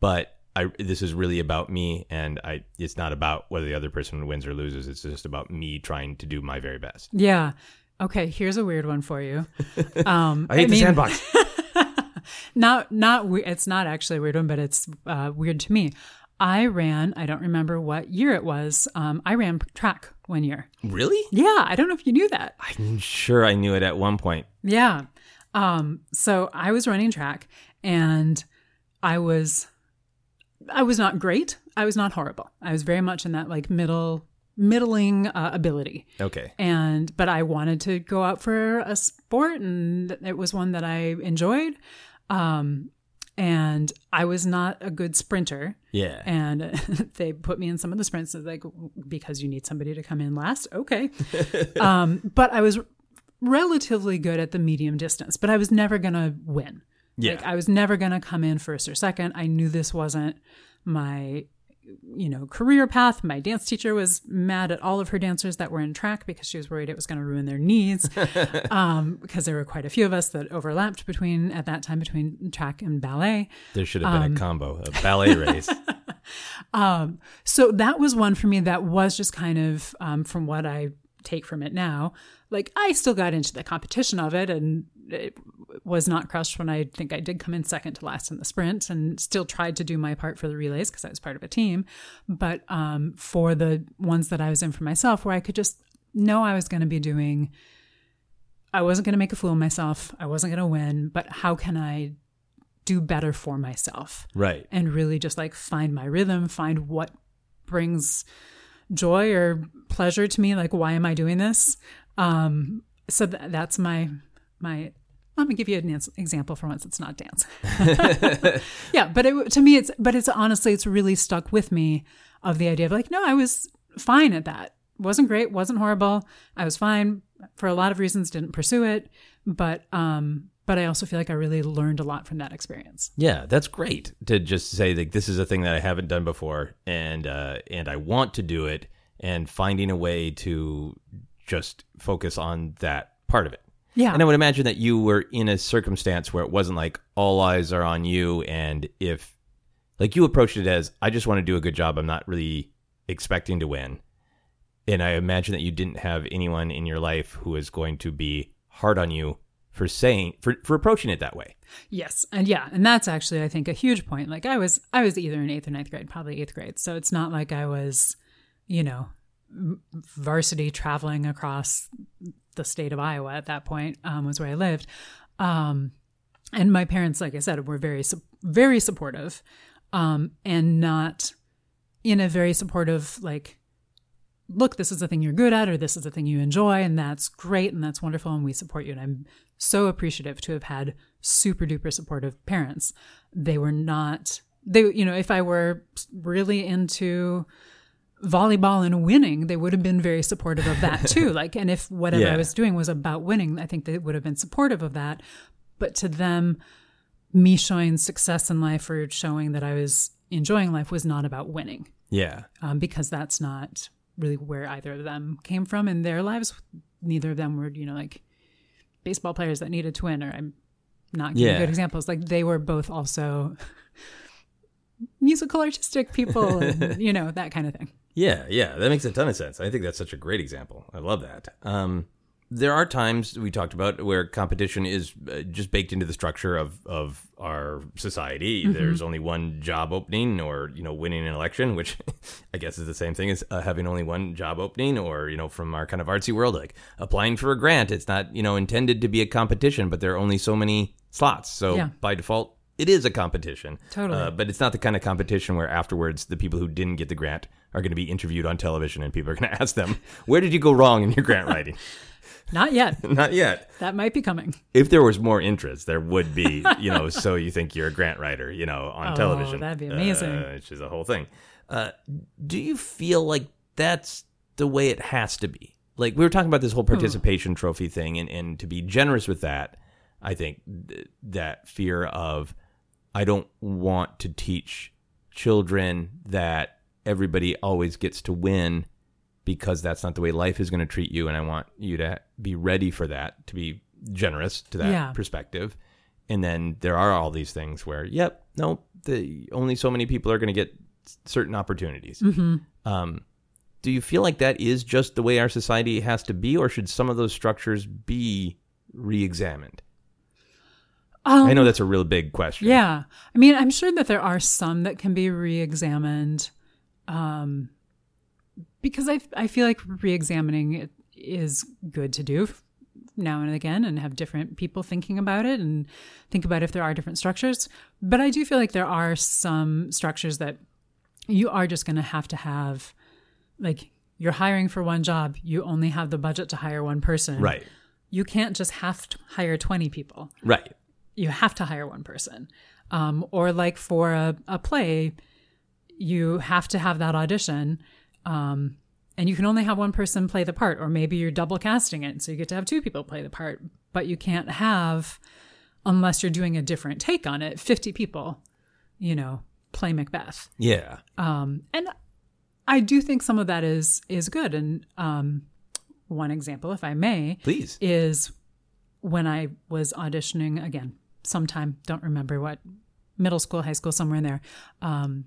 But I this is really about me, and I it's not about whether the other person wins or loses. It's just about me trying to do my very best. Yeah. Okay, here's a weird one for you. *laughs* Um, I hate the mean, sandbox. *laughs* not not it's not actually a weird one, but it's uh, weird to me. I ran. I don't remember what year it was. Um, I ran track one year. really? Yeah, I don't know if you knew that. I'm sure I knew it at one point. Yeah. Um, so I was running track and I was I was not great. I was not horrible. I was very much in that like middle middling uh, ability. Okay. And but I wanted to go out for a sport and it was one that I enjoyed. Um and I was not a good sprinter. Yeah. and *laughs* they put me in some of the sprints like because you need somebody to come in last? Okay. *laughs* Um, but i was relatively good at the medium distance but i was never gonna win. Yeah. like i was never gonna come in first or second. I knew this wasn't my you know career path my dance teacher was mad at all of her dancers that were in track because she was worried it was going to ruin their knees *laughs* um, because there were quite a few of us that overlapped between at that time between track and ballet there should have been um, a combo, a ballet race. *laughs* Um, so that was one for me that was just kind of um, from what I take from it now. Like I still got into the competition of it and it was not crushed when I think I did come in second to last in the sprint and still tried to do my part for the relays because I was part of a team. But um, for the ones that I was in for myself, where I could just know I was going to be doing, I wasn't going to make a fool of myself. I wasn't going to win, but how can I do better for myself? right. and really just like find my rhythm, find what brings joy or pleasure to me. Like, why am I doing this? Um, so th- that's my my. Let me give you an example for once. It's not dance. *laughs* *laughs* yeah, but it, to me, it's but it's honestly, it's really stuck with me of the idea of like, no, I was fine at that. wasn't great, wasn't horrible. I was fine for a lot of reasons. Didn't pursue it, but um, but I also feel like I really learned a lot from that experience. Yeah, that's great to just say like this is a thing that I haven't done before, and uh, and I want to do it, and finding a way to just focus on that part of it. Yeah. And I would imagine that you were in a circumstance where it wasn't like all eyes are on you, and if like you approached it as I just want to do a good job, I'm not really expecting to win. And I imagine that you didn't have anyone in your life who is going to be hard on you for saying for, for approaching it that way. Yes, and yeah, and that's actually I think a huge point. Like I was, I was either in eighth or ninth grade, probably eighth grade. So it's not like I was, you know, varsity traveling across the state of Iowa at that point um, was where I lived. Um, and my parents, like I said, were very, very supportive, um, and not in a very supportive like look, this is the thing you're good at, or this is the thing you enjoy, and that's great and that's wonderful, and we support you. And I'm so appreciative to have had super duper supportive parents. They were not, they, you know, if I were really into volleyball and winning, they would have been very supportive of that too. *laughs* like, and if whatever Yeah. I was doing was about winning, I think they would have been supportive of that. But to them, me showing success in life or showing that I was enjoying life was not about winning Yeah. um, because that's not really where either of them came from in their lives. Neither of them were, you know, like baseball players that needed to win, or I'm not giving Yeah. good examples. Like they were both also *laughs* musical artistic people, *laughs* and, you know, that kind of thing. Yeah, yeah, that makes a ton of sense. I think that's such a great example. I love that. Um, there are times we talked about where competition is uh, just baked into the structure of, of our society. Mm-hmm. There's only one job opening, or you know, winning an election, which *laughs* I guess is the same thing as uh, having only one job opening, or you know, from our kind of artsy world, like applying for a grant. It's not you know intended to be a competition, but there are only so many slots, so Yeah. by default. It is a competition, Totally. Uh, but it's not the kind of competition where afterwards the people who didn't get the grant are going to be interviewed on television and people are going *laughs* to ask them, "Where did you go wrong in your grant writing?" *laughs* Not yet. *laughs* Not yet. that might be coming. If there was more interest, there would be, you know, so you think you're a grant writer, you know, on Oh, television. that'd be amazing. Uh, which is a whole thing. Uh, do you feel like that's the way it has to be? Like we were talking about this whole participation trophy thing, and, and to be generous with that, I think th- that fear of I don't want to teach children that everybody always gets to win because that's not the way life is going to treat you and I want you to be ready for that to be generous to that Yeah. perspective and then there are all these things where yep no the only so many people are going to get certain opportunities um do you feel like that is just the way our society has to be, or should some of those structures be re-examined? I know that's a real big question. Um, Yeah. I mean, I'm sure that there are some that can be re examined um, because I, I feel like re examining it is good to do now and again and have different people thinking about it and think about if there are different structures. But I do feel like there are some structures that you are just going to have to have, like, you're hiring for one job, you only have the budget to hire one person. Right. You can't just have to hire 20 people Right. you have to hire one person. Um, or like for a, a play, you have to have that audition. Um, and you can only have one person play the part, or maybe you're double casting it. So you get to have two people play the part, but you can't have, unless you're doing a different take on it, 50 people, you know, play Macbeth. Yeah. Um, and I do think some of that is, is good. And, um, one example, if I may, Please. is when I was auditioning again, sometime, don't remember what, middle school, high school, somewhere in there, um,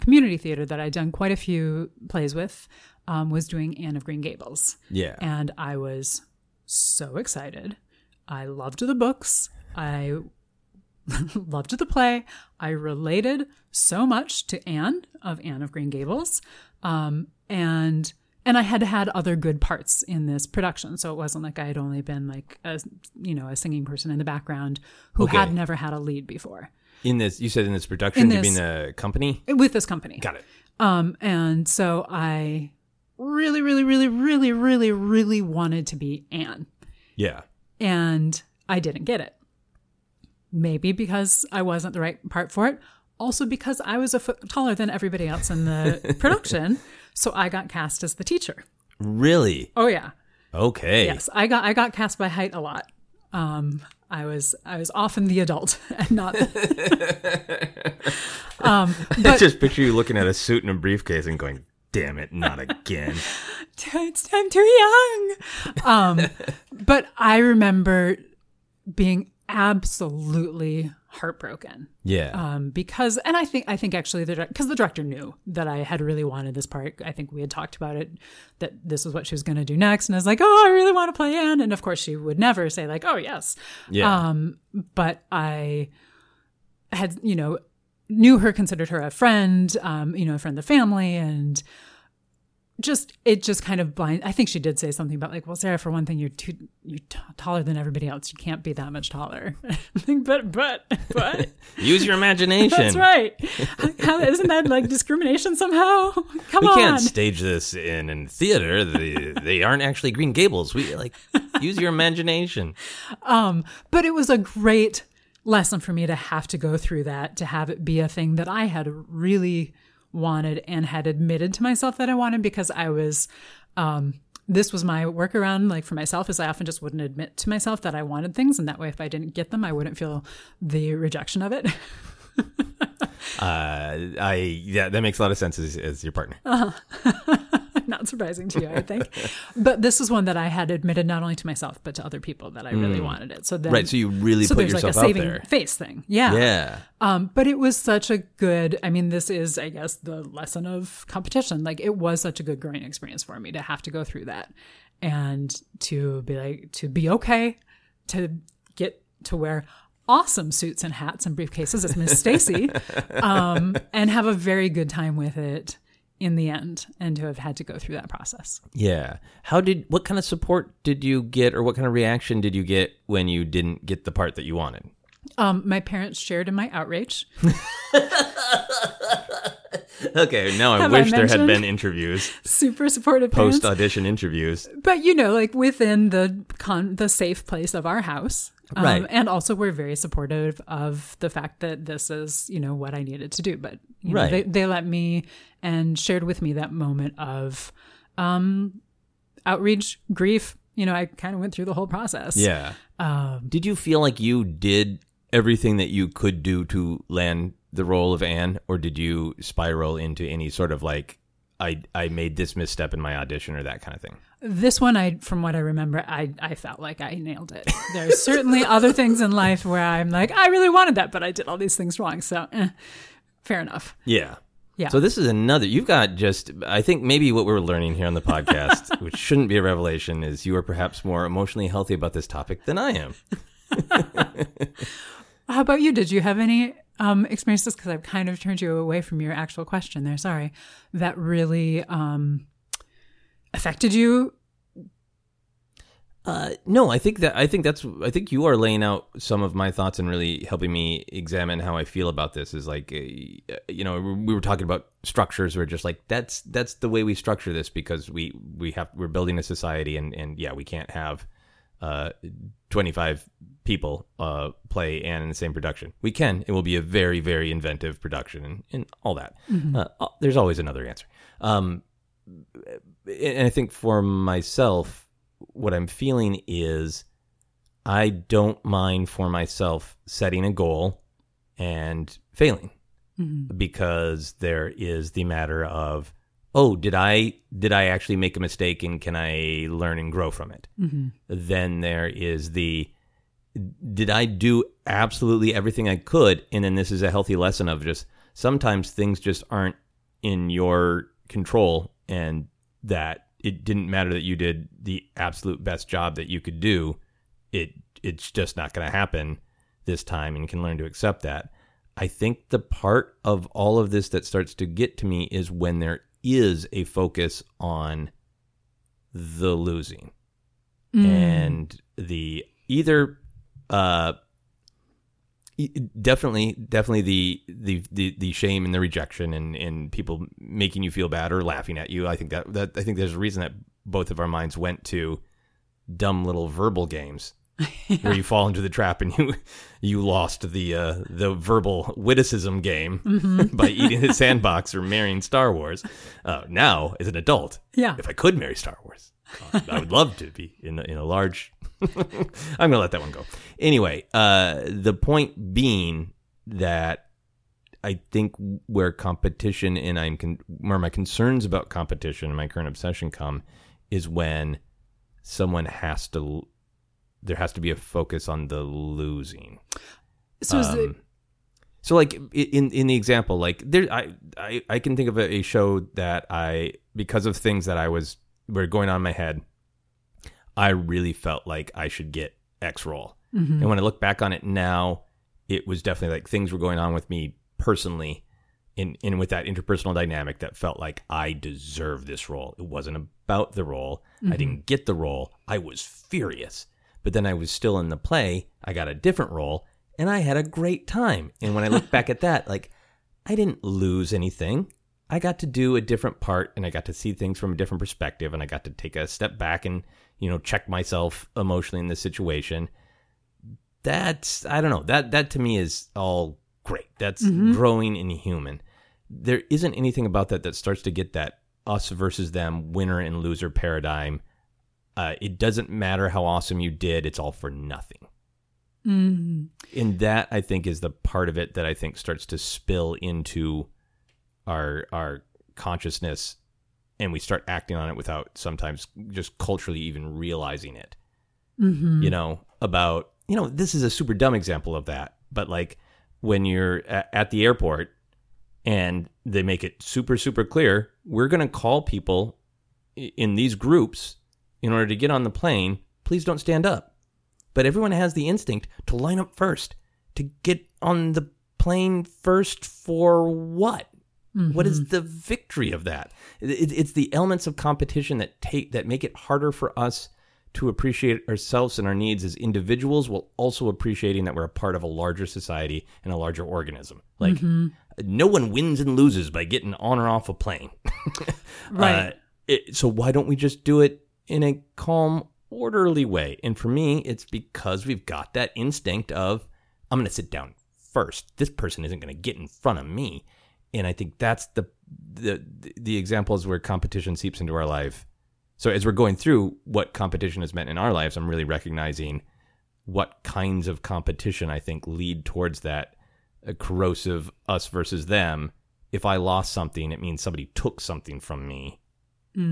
community theater that I'd done quite a few plays with um, was doing Anne of Green Gables. Yeah. And I was so excited. I loved the books. I *laughs* loved the play. I related so much to Anne of Anne of Green Gables. Um, and and I had had other good parts in this production, so it wasn't like I had only been like a you know a singing person in the background who Okay. had never had a lead before In this, you said in this production, In you this- mean the company? with this company. Got it. Um, and so I really, really, really, really, really, really wanted to be Anne. Yeah. and I didn't get it. Maybe because I wasn't the right part for it. Also because I was a foot taller than everybody else in the *laughs* production, so I got cast as the teacher. Really? Oh yeah, Okay. yes, I got I got cast by height a lot. Um, I was I was often the adult *laughs* and not. *laughs* um, I just picture you looking at a suit and a briefcase and going, "Damn it, not again." *laughs* it's I'm too young. Um, but I remember being absolutely heartbroken Yeah. um, because and I think I think actually the because the director knew that I had really wanted this part. I think we had talked about it that this was what she was going to do next, and I was like, oh, I really want to play Anne, and of course she would never say like, oh yes, yeah. um, but I had you know knew her, considered her a friend, um, you know, a friend of the family, and just it just kind of blind. I think she did say something about like, well, Sara, for one thing, you're too you're t- taller than everybody else. You can't be that much taller. *laughs* But but but. *laughs* Use your imagination. That's right. How, isn't that like discrimination somehow? *laughs* Come We on. can't stage this in in theater. They, they aren't actually Green Gables. We like use your imagination. Um, but it was a great lesson for me to have to go through that, to have it be a thing that I had really wanted and had admitted to myself that I wanted because I was, um, this was my workaround, like for myself, is I often just wouldn't admit to myself that I wanted things, and that way, if I didn't get them, I wouldn't feel the rejection of it. *laughs* Uh, I yeah, that makes a lot of sense as, as your partner. *laughs* *laughs* not surprising to you, I think. but this is one that I had admitted not only to myself but to other people that I really wanted it. So then, right. So you really so put there's like a yourself out saving there. face thing, yeah. Yeah. Um, but it was such a good. I mean, this is, I guess, the lesson of competition. Like, it was such a good growing experience for me to have to go through that and to be like to be okay, to get to wear awesome suits and hats and briefcases as Miss Stacy, *laughs* um, and have a very good time with it in the end, and to have had to go through that process. Yeah. How did what kind of support did you get or what kind of reaction did you get when you didn't get the part that you wanted? Um, my parents shared in my outrage. *laughs* Okay, now I Have I wish there had been interviews, Super supportive post audition interviews. but you know like within the con the safe place of our house um, Right. and also we're very supportive of the fact that this is you know what i needed to do but you know, Right. they, they let me and shared with me that moment of um outreach grief you know i kind of went through the whole process Yeah. um Did you feel like you did everything that you could do to land the role of Anne, or did you spiral into any sort of like, I I made this misstep in my audition or that kind of thing? this one i from what i remember i i felt like i nailed it there's certainly *laughs* other things in life where i'm like i really wanted that but i did all these things wrong so eh, fair enough Yeah. Yeah. So this is another. You've got just. I think maybe what we're learning here on the podcast, *laughs* which shouldn't be a revelation, is you are perhaps more emotionally healthy about this topic than I am. *laughs* How about you? Did you have any um, experiences? Because I've kind of turned you away from your actual question there. Sorry. That really um, affected you. Uh, no, I think that I think that's I think you are laying out some of my thoughts and really helping me examine how I feel about this. Is like, uh, you know, we were talking about structures. We're just like that's that's the way we structure this because we we have we're building a society and and yeah, we can't have uh 25 people uh play Anne in the same production. We can. It will be a very very inventive production and and all that. Uh, uh, there's always another answer. Um, and I think for myself what I'm feeling is I don't mind for myself setting a goal and failing mm-hmm. because there is the matter of oh did I did I actually make a mistake and can I learn and grow from it? Mm-hmm. Then there is the did I do absolutely everything I could? And then this is a healthy lesson of just sometimes things just aren't in your control and that it didn't matter that you did the absolute best job that you could do it it's just not going to happen this time and you can learn to accept that. I think the part of all of this that starts to get to me is when there is a focus on the losing and the either uh definitely definitely the, the the the shame and the rejection and and people making you feel bad or laughing at you. I think that that i think there's a reason that both of our minds went to dumb little verbal games *laughs* where you fall into the trap and you you lost the uh, the verbal witticism game *laughs* by eating the sandbox or marrying Star Wars. Uh, now, as an adult, Yeah. if I could marry Star Wars, uh, I would love to be in a, in a large. *laughs* I'm gonna let that one go. Anyway, uh, the point being that I think where competition and I'm con- where my concerns about competition and my current obsession come is when someone has to there has to be a focus on the losing. So Um, so like in in the example, like there, I I, I can think of a, a show that I because of things that I was were going on in my head, I really felt like I should get X role. And when I look back on it now, it was definitely like things were going on with me personally. In, in with that interpersonal dynamic that felt like I deserve this role. It wasn't about the role. I didn't get the role. I was furious. But then I was still in the play. I got a different role and I had a great time. And when I look back at that, like I didn't lose anything. I got to do a different part and I got to see things from a different perspective and I got to take a step back and, you know, check myself emotionally in this situation. That's I don't know. That that to me is all great. That's mm-hmm. growing and human. There isn't anything about that that starts to get that us versus them winner and loser paradigm. Uh, it doesn't matter how awesome you did, it's all for nothing mm, and that I think is the part of it that I think starts to spill into our our consciousness and we start acting on it without sometimes just culturally even realizing it. mhm. You know, about you know, this is a super dumb example of that, but like when you're a- at the airport and they make it super super clear, we're going to call people in these groups in order to get on the plane, please don't stand up. But everyone has the instinct to line up first, to get on the plane first for what? What is the victory of that? It, it- it's the elements of competition that take that make it harder for us to appreciate ourselves and our needs as individuals, while also appreciating that we're a part of a larger society and a larger organism. Like, no one wins and loses by getting on or off a plane. *laughs* Right. Uh, it, so why don't we just do it in a calm, orderly way? And for me, it's because we've got that instinct of I'm going to sit down first. This person isn't going to get in front of me. And I think that's the the the examples where competition seeps into our life. So as we're going through what competition has meant in our lives, I'm really recognizing what kinds of competition I think lead towards that uh, corrosive us versus them. If I lost something, it means somebody took something from me.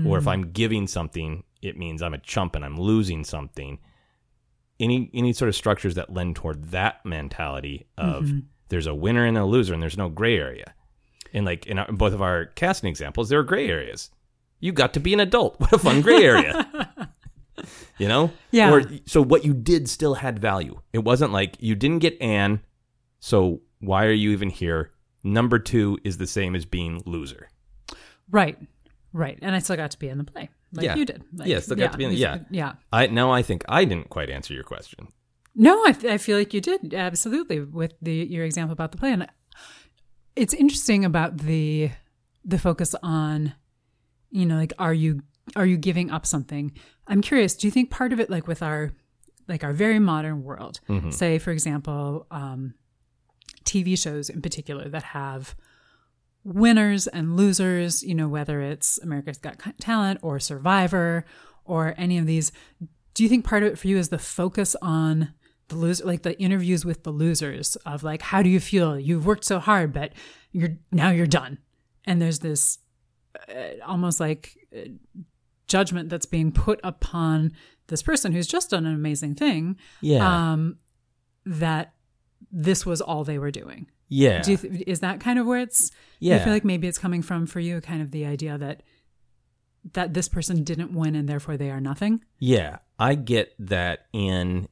Or if I'm giving something, it means I'm a chump and I'm losing something. Any any sort of structures that lend toward that mentality of mm-hmm. there's a winner and a loser and there's no gray area. And like in, our, in both of our casting examples, there are gray areas. You got to be an adult. *laughs* What a fun gray area. *laughs* you know? Yeah. Or so what you did still had value. It wasn't like you didn't get Anne, so why are you even here? Number two is the same as being loser. Right. Right. And I still got to be in the play. Like Yeah. you did. Like, Yeah, still got to be in the- yeah. Yeah. I now I think I didn't quite answer your question. No, I, I feel like you did absolutely with the your example about the play, and it's interesting about the the focus on, you know, like are you are you giving up something? I'm curious. Do you think part of it, like with our like our very modern world, say for example, um, TV shows in particular that have winners and losers, you know, whether it's America's Got Talent or Survivor or any of these, do you think part of it for you is the focus on the loser, like the interviews with the losers of like, how do you feel? You've worked so hard, but you're now you're done. And there's this uh, almost like uh, judgment that's being put upon this person who's just done an amazing thing. Yeah. Um, that this was all they were doing. Yeah. Do you th- is that kind of where it's? Yeah. I feel like maybe it's coming from for you, kind of the idea that that this person didn't win and therefore they are nothing. Yeah, I get that in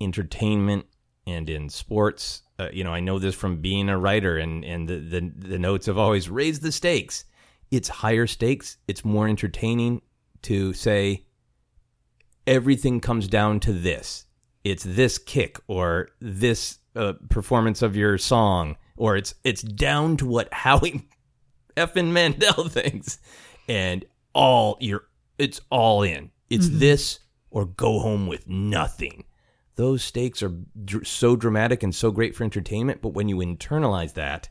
entertainment and in sports. Uh, you know, I know this from being a writer, and and the, the the notes have always raised the stakes. It's higher stakes. It's more entertaining to say everything comes down to this. It's this kick or this uh, performance of your song, or it's it's down to what Howie *laughs* effing Mandel *laughs* thinks, and all you're it's all in. It's this or go home with nothing. Those stakes are dr- so dramatic and so great for entertainment, but when you internalize that,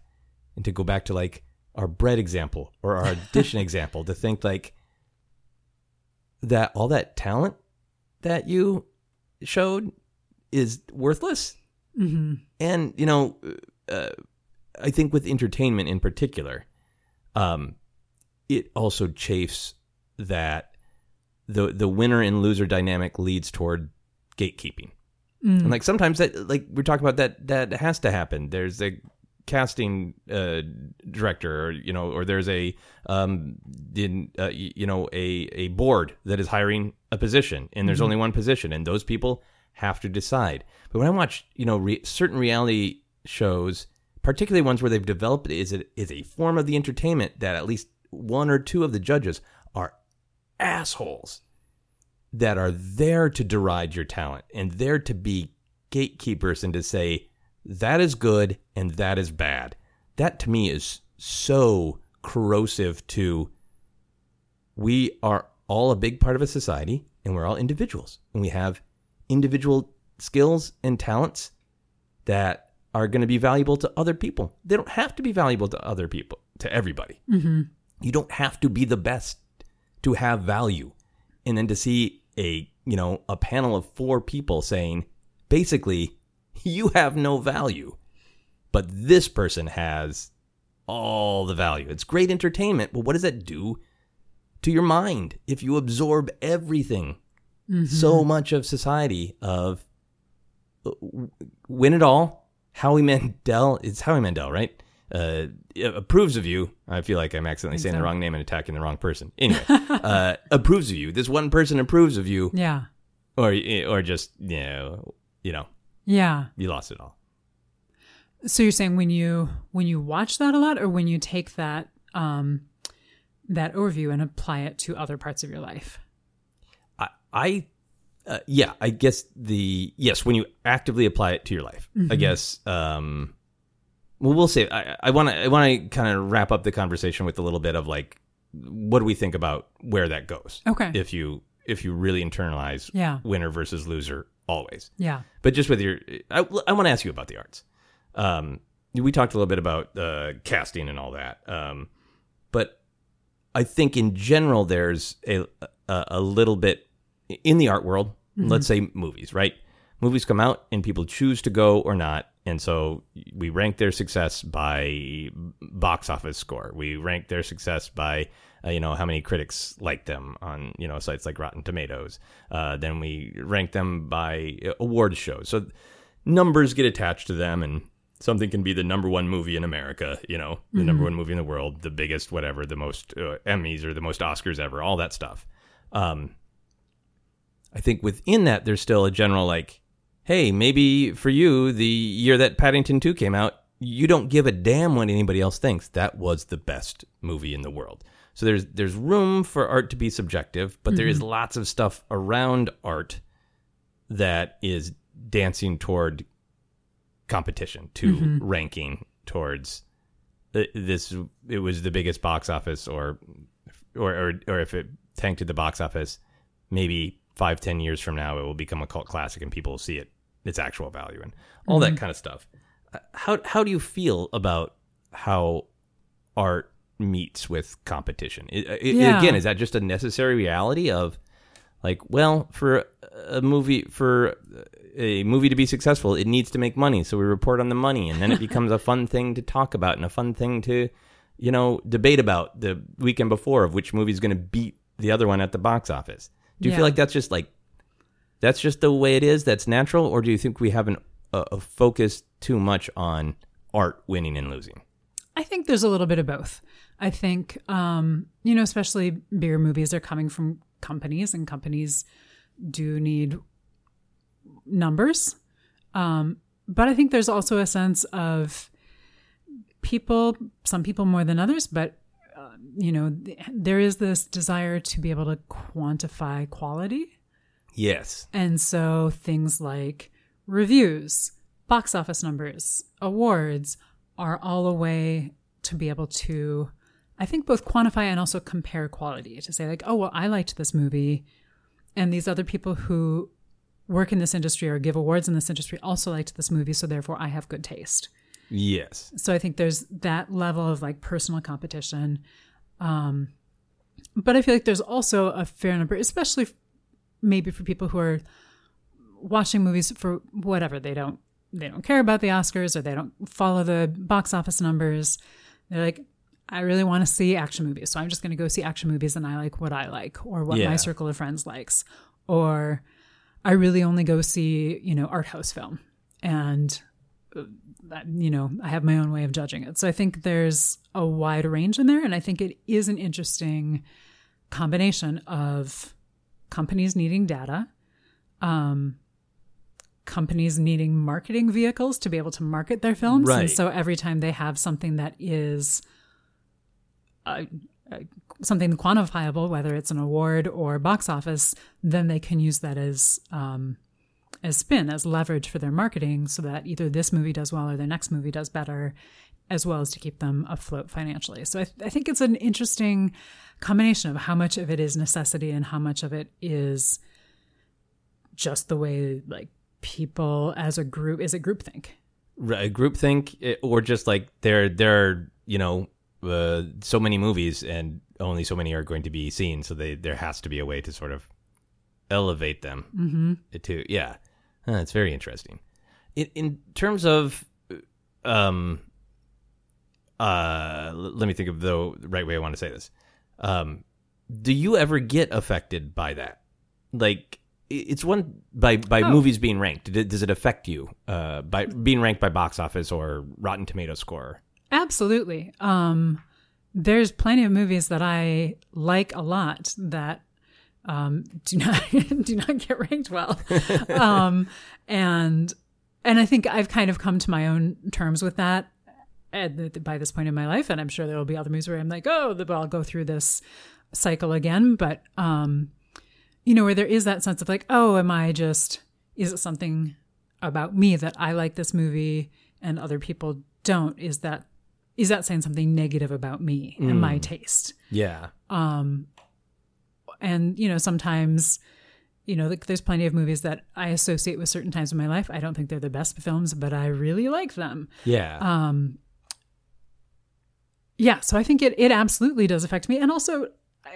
and to go back to like our bread example or our *laughs* audition example, to think like that all that talent that you showed is worthless Mm-hmm. and you know uh, i think with entertainment in particular um it also chafes that the the winner and loser dynamic leads toward gatekeeping. And like sometimes that like we're talking about that that has to happen. There's a casting uh, director or you know or there's a um in uh, you know a a board that is hiring a position and there's only one position and those people have to decide but when i watch you know re- certain reality shows particularly ones where they've developed it is a, is a form of the entertainment that at least one or two of the judges are assholes that are there to deride your talent and there to be gatekeepers and to say that is good and that is bad. That to me is so corrosive to we are all a big part of a society and we're all individuals and we have individual skills and talents that are going to be valuable to other people. They don't have to be valuable to other people, to everybody. Mm-hmm. You don't have to be the best to have value. And then to see a, you know, a panel of four people saying, basically, *laughs* you have no value, but this person has all the value. It's great entertainment, but what does that do to your mind if you absorb everything? So much of society of win it all. Howie Mandel, it's Howie Mandel, right? Uh, approves of you. I feel like I'm accidentally saying the wrong name and attacking the wrong person. Anyway, uh, approves of you. This one person approves of you, Yeah. or or just you know, you know, Yeah. you lost it all. So you're saying when you when you watch that a lot, or when you take that um, that overview and apply it to other parts of your life? I, uh, yeah, I guess the yes when you actively apply it to your life. I guess. Um, well, we'll say I want to I want to kind of wrap up the conversation with a little bit of like, what do we think about where that goes? Okay. If you if you really internalize Yeah. winner versus loser always, Yeah. but just with your, I, I want to ask you about the arts. Um, we talked a little bit about uh, casting and all that, um, but I think in general there's a a, a little bit in the art world. Let's say movies, right? Movies come out and people choose to go or not, and so we rank their success by box office score. We rank their success by uh, you know how many critics like them on you know sites like Rotten Tomatoes. Uh, then we rank them by award shows. So numbers get attached to them, and something can be the number one movie in America, you know, the number one movie in the world, the biggest, whatever, the most uh, Emmys or the most Oscars ever, all that stuff. Um, I think within that, there's still a general like, hey, maybe for you, the year that Paddington 2 came out, you don't give a damn what anybody else thinks. That was the best movie in the world. So there's there's room for art to be subjective, but there is lots of stuff around art that is dancing toward competition, to ranking towards uh, this. It was the biggest box office, or or or, or if it tanked at the box office, maybe five ten years from now, it will become a cult classic and people will see it its actual value and all that kind of stuff. Uh, How how do you feel about how art meets with competition? I- I- Yeah. Again, is that just a necessary reality of like, well, for a movie for a movie to be successful, it needs to make money, so we report on the money, and then it *laughs* becomes a fun thing to talk about and a fun thing to, you know, debate about the weekend before of which movie is going to beat the other one at the box office. Do you Yeah. feel like that's just like that's just the way it is? That's natural, or do you think we have an, a, a focus too much on art winning and losing? I think there's a little bit of both. I think, um, you know, especially bigger movies are coming from companies, and companies do need numbers. Um, but I think there's also a sense of people, some people more than others, but, uh, you know, th- there is this desire to be able to quantify quality. Yes. And so things like reviews, box office numbers, awards are all a way to be able to, I think, both quantify and also compare quality to say, like, oh, well, I liked this movie. And these other people who work in this industry or give awards in this industry also liked this movie. So therefore, I have good taste. Yes. So I think there's that level of like personal competition. Um, but I feel like there's also a fair number, especially maybe for people who are watching movies for whatever they don't they don't care about the Oscars or they don't follow the box office numbers. They're like, I really want to see action movies, so I'm just going to go see action movies, and I like what I like or what Yeah. my circle of friends likes, or I really only go see you know art house film, and you know, I have my own way of judging it. So I think there's a wide range in there. And I think it is an interesting combination of companies needing data, um, companies needing marketing vehicles to be able to market their films. Right. And so every time they have something that is uh, uh, something quantifiable, whether it's an award or box office, then they can use that as um, as spin, as leverage for their marketing, so that either this movie does well or their next movie does better, as well as to keep them afloat financially. So I, I think it's an interesting combination of how much of it is necessity and how much of it is just the way like people as a group is it groupthink. Right, groupthink, eh, or just like there, there are you know uh, so many movies and only so many are going to be seen, so they there has to be a way to sort of elevate them mm-hmm. to yeah. Huh, it's very interesting. In in terms of um uh let me think of the right way I want to say this. Um do you ever get affected by that? Like it's one by by Oh. movies being ranked. Does it affect you uh by being ranked by box office or Rotten Tomato score? Absolutely. Um, there's plenty of movies that I like a lot that um, do not *laughs* do not get ranked well, um, and and I think I've kind of come to my own terms with that at the, by this point in my life, and I'm sure there will be other movies where I'm like, oh, I'll go through this cycle again, but um, you know, where there is that sense of like, oh, am I just is it something about me that I like this movie and other people don't? Is that is that saying something negative about me and my taste? Yeah. And you know, sometimes you know, like there's plenty of movies that I associate with certain times in my life. I don't think they're the best films, but I really like them. Yeah. Um, Yeah, so I think it it absolutely does affect me. And also,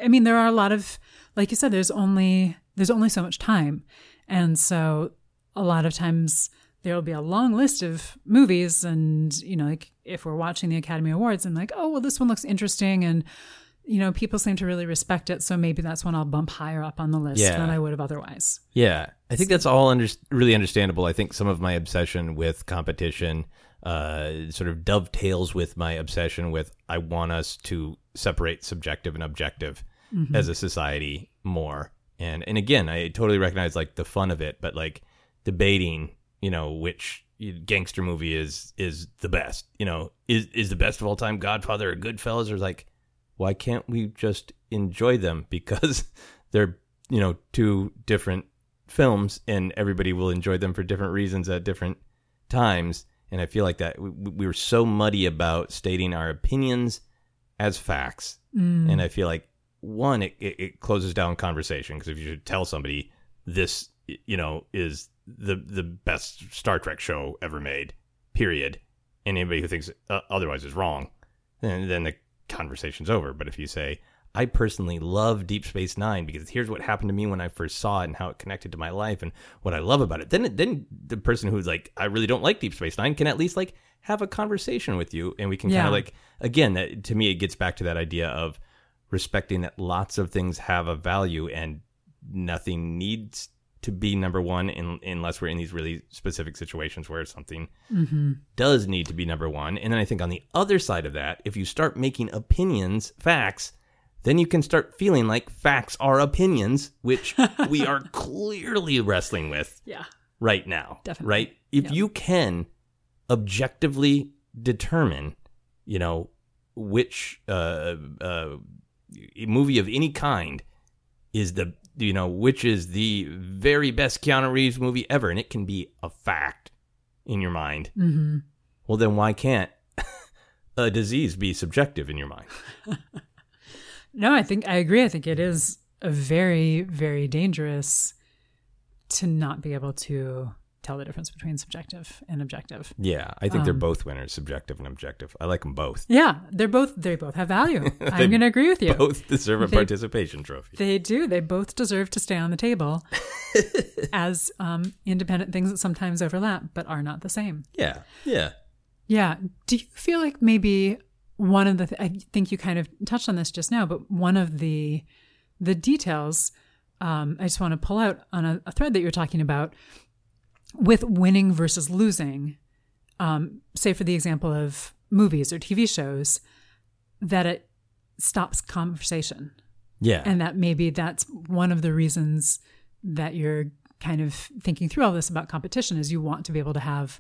I mean, there are a lot of like you said, there's only there's only so much time. And so a lot of times there'll be a long list of movies and you know, like if we're watching the Academy Awards and like, oh well this one looks interesting and you know, people seem to really respect it, so maybe that's when I'll bump higher up on the list Yeah. than I would have otherwise. Yeah, I think that's all under- really understandable. I think some of my obsession with competition uh, sort of dovetails with my obsession with I want us to separate subjective and objective as a society more. And and again, I totally recognize like the fun of it, but like debating, you know, which gangster movie is is the best. You know, is is the best of all time Godfather or Goodfellas? Or like, why can't we just enjoy them? *laughs* Because they're you know two different films and everybody will enjoy them for different reasons at different times. And I feel like that we, we were so muddy about stating our opinions as facts, and I feel like one it, it, it closes down conversation because if you should tell somebody this you know is the the best Star Trek show ever made, period, and anybody who thinks uh, otherwise is wrong, then then the conversation's over. But if you say I personally love Deep Space Nine because here's what happened to me when I first saw it and how it connected to my life and what I love about it. Then, then the person who's like, I really don't like Deep Space Nine can at least like have a conversation with you, and we can kind of like again. That to me, it gets back to that idea of respecting that lots of things have a value and nothing needs to be number one in, unless we're in these really specific situations where something does need to be number one. And then I think on the other side of that, if you start making opinions facts, then you can start feeling like facts are opinions, which *laughs* we are clearly wrestling with Yeah. right now. Definitely. Right? If Yeah. you can objectively determine, you know, which uh, uh, movie of any kind is the, you know, which is the very best Keanu Reeves movie ever, and it can be a fact in your mind, Mm-hmm. well, then why can't *laughs* a disease be subjective in your mind? *laughs* No, I think I agree. I think it is a very, very dangerous to not be able to tell the difference between subjective and objective. Yeah, I think they're Um, both winners, subjective and objective. I like them both. Yeah, they're both they both have value. *laughs* I'm going to agree with you. Both deserve a They- participation trophy. They do. They both deserve to stay on the table *laughs* as um, independent things that sometimes overlap but are not the same. Yeah, yeah. Yeah. Do you feel like maybe one of the th- I think you kind of touched on this just now, but one of the the details um, I just want to pull out on a, a thread that you're talking about with winning versus losing. Um, say for the example of movies or TV shows, that it stops conversation Yeah. and that maybe that's one of the reasons that you're kind of thinking through all this about competition is you want to be able to have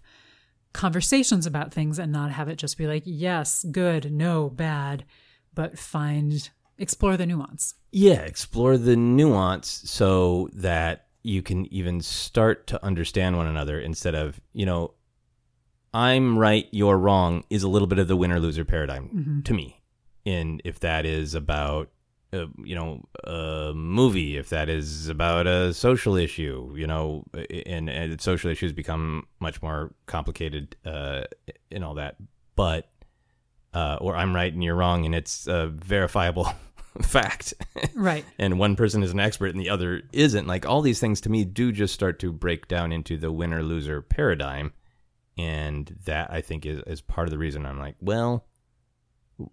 conversations about things and not have it just be like yes good no bad but find explore the nuance Yeah, explore the nuance so that you can even start to understand one another instead of, you know, I'm right, you're wrong is a little bit of the winner loser paradigm to me. And if that is about, uh, you know, a movie, if that is about a social issue, you know, and, and social issues become much more complicated uh, and all that. But, uh, or I'm right and you're wrong, and it's a verifiable *laughs* *laughs* fact. Right. *laughs* And one person is an expert and the other isn't. Like all these things to me do just start to break down into the winner loser paradigm. And that i think is, is part of the reason i'm like well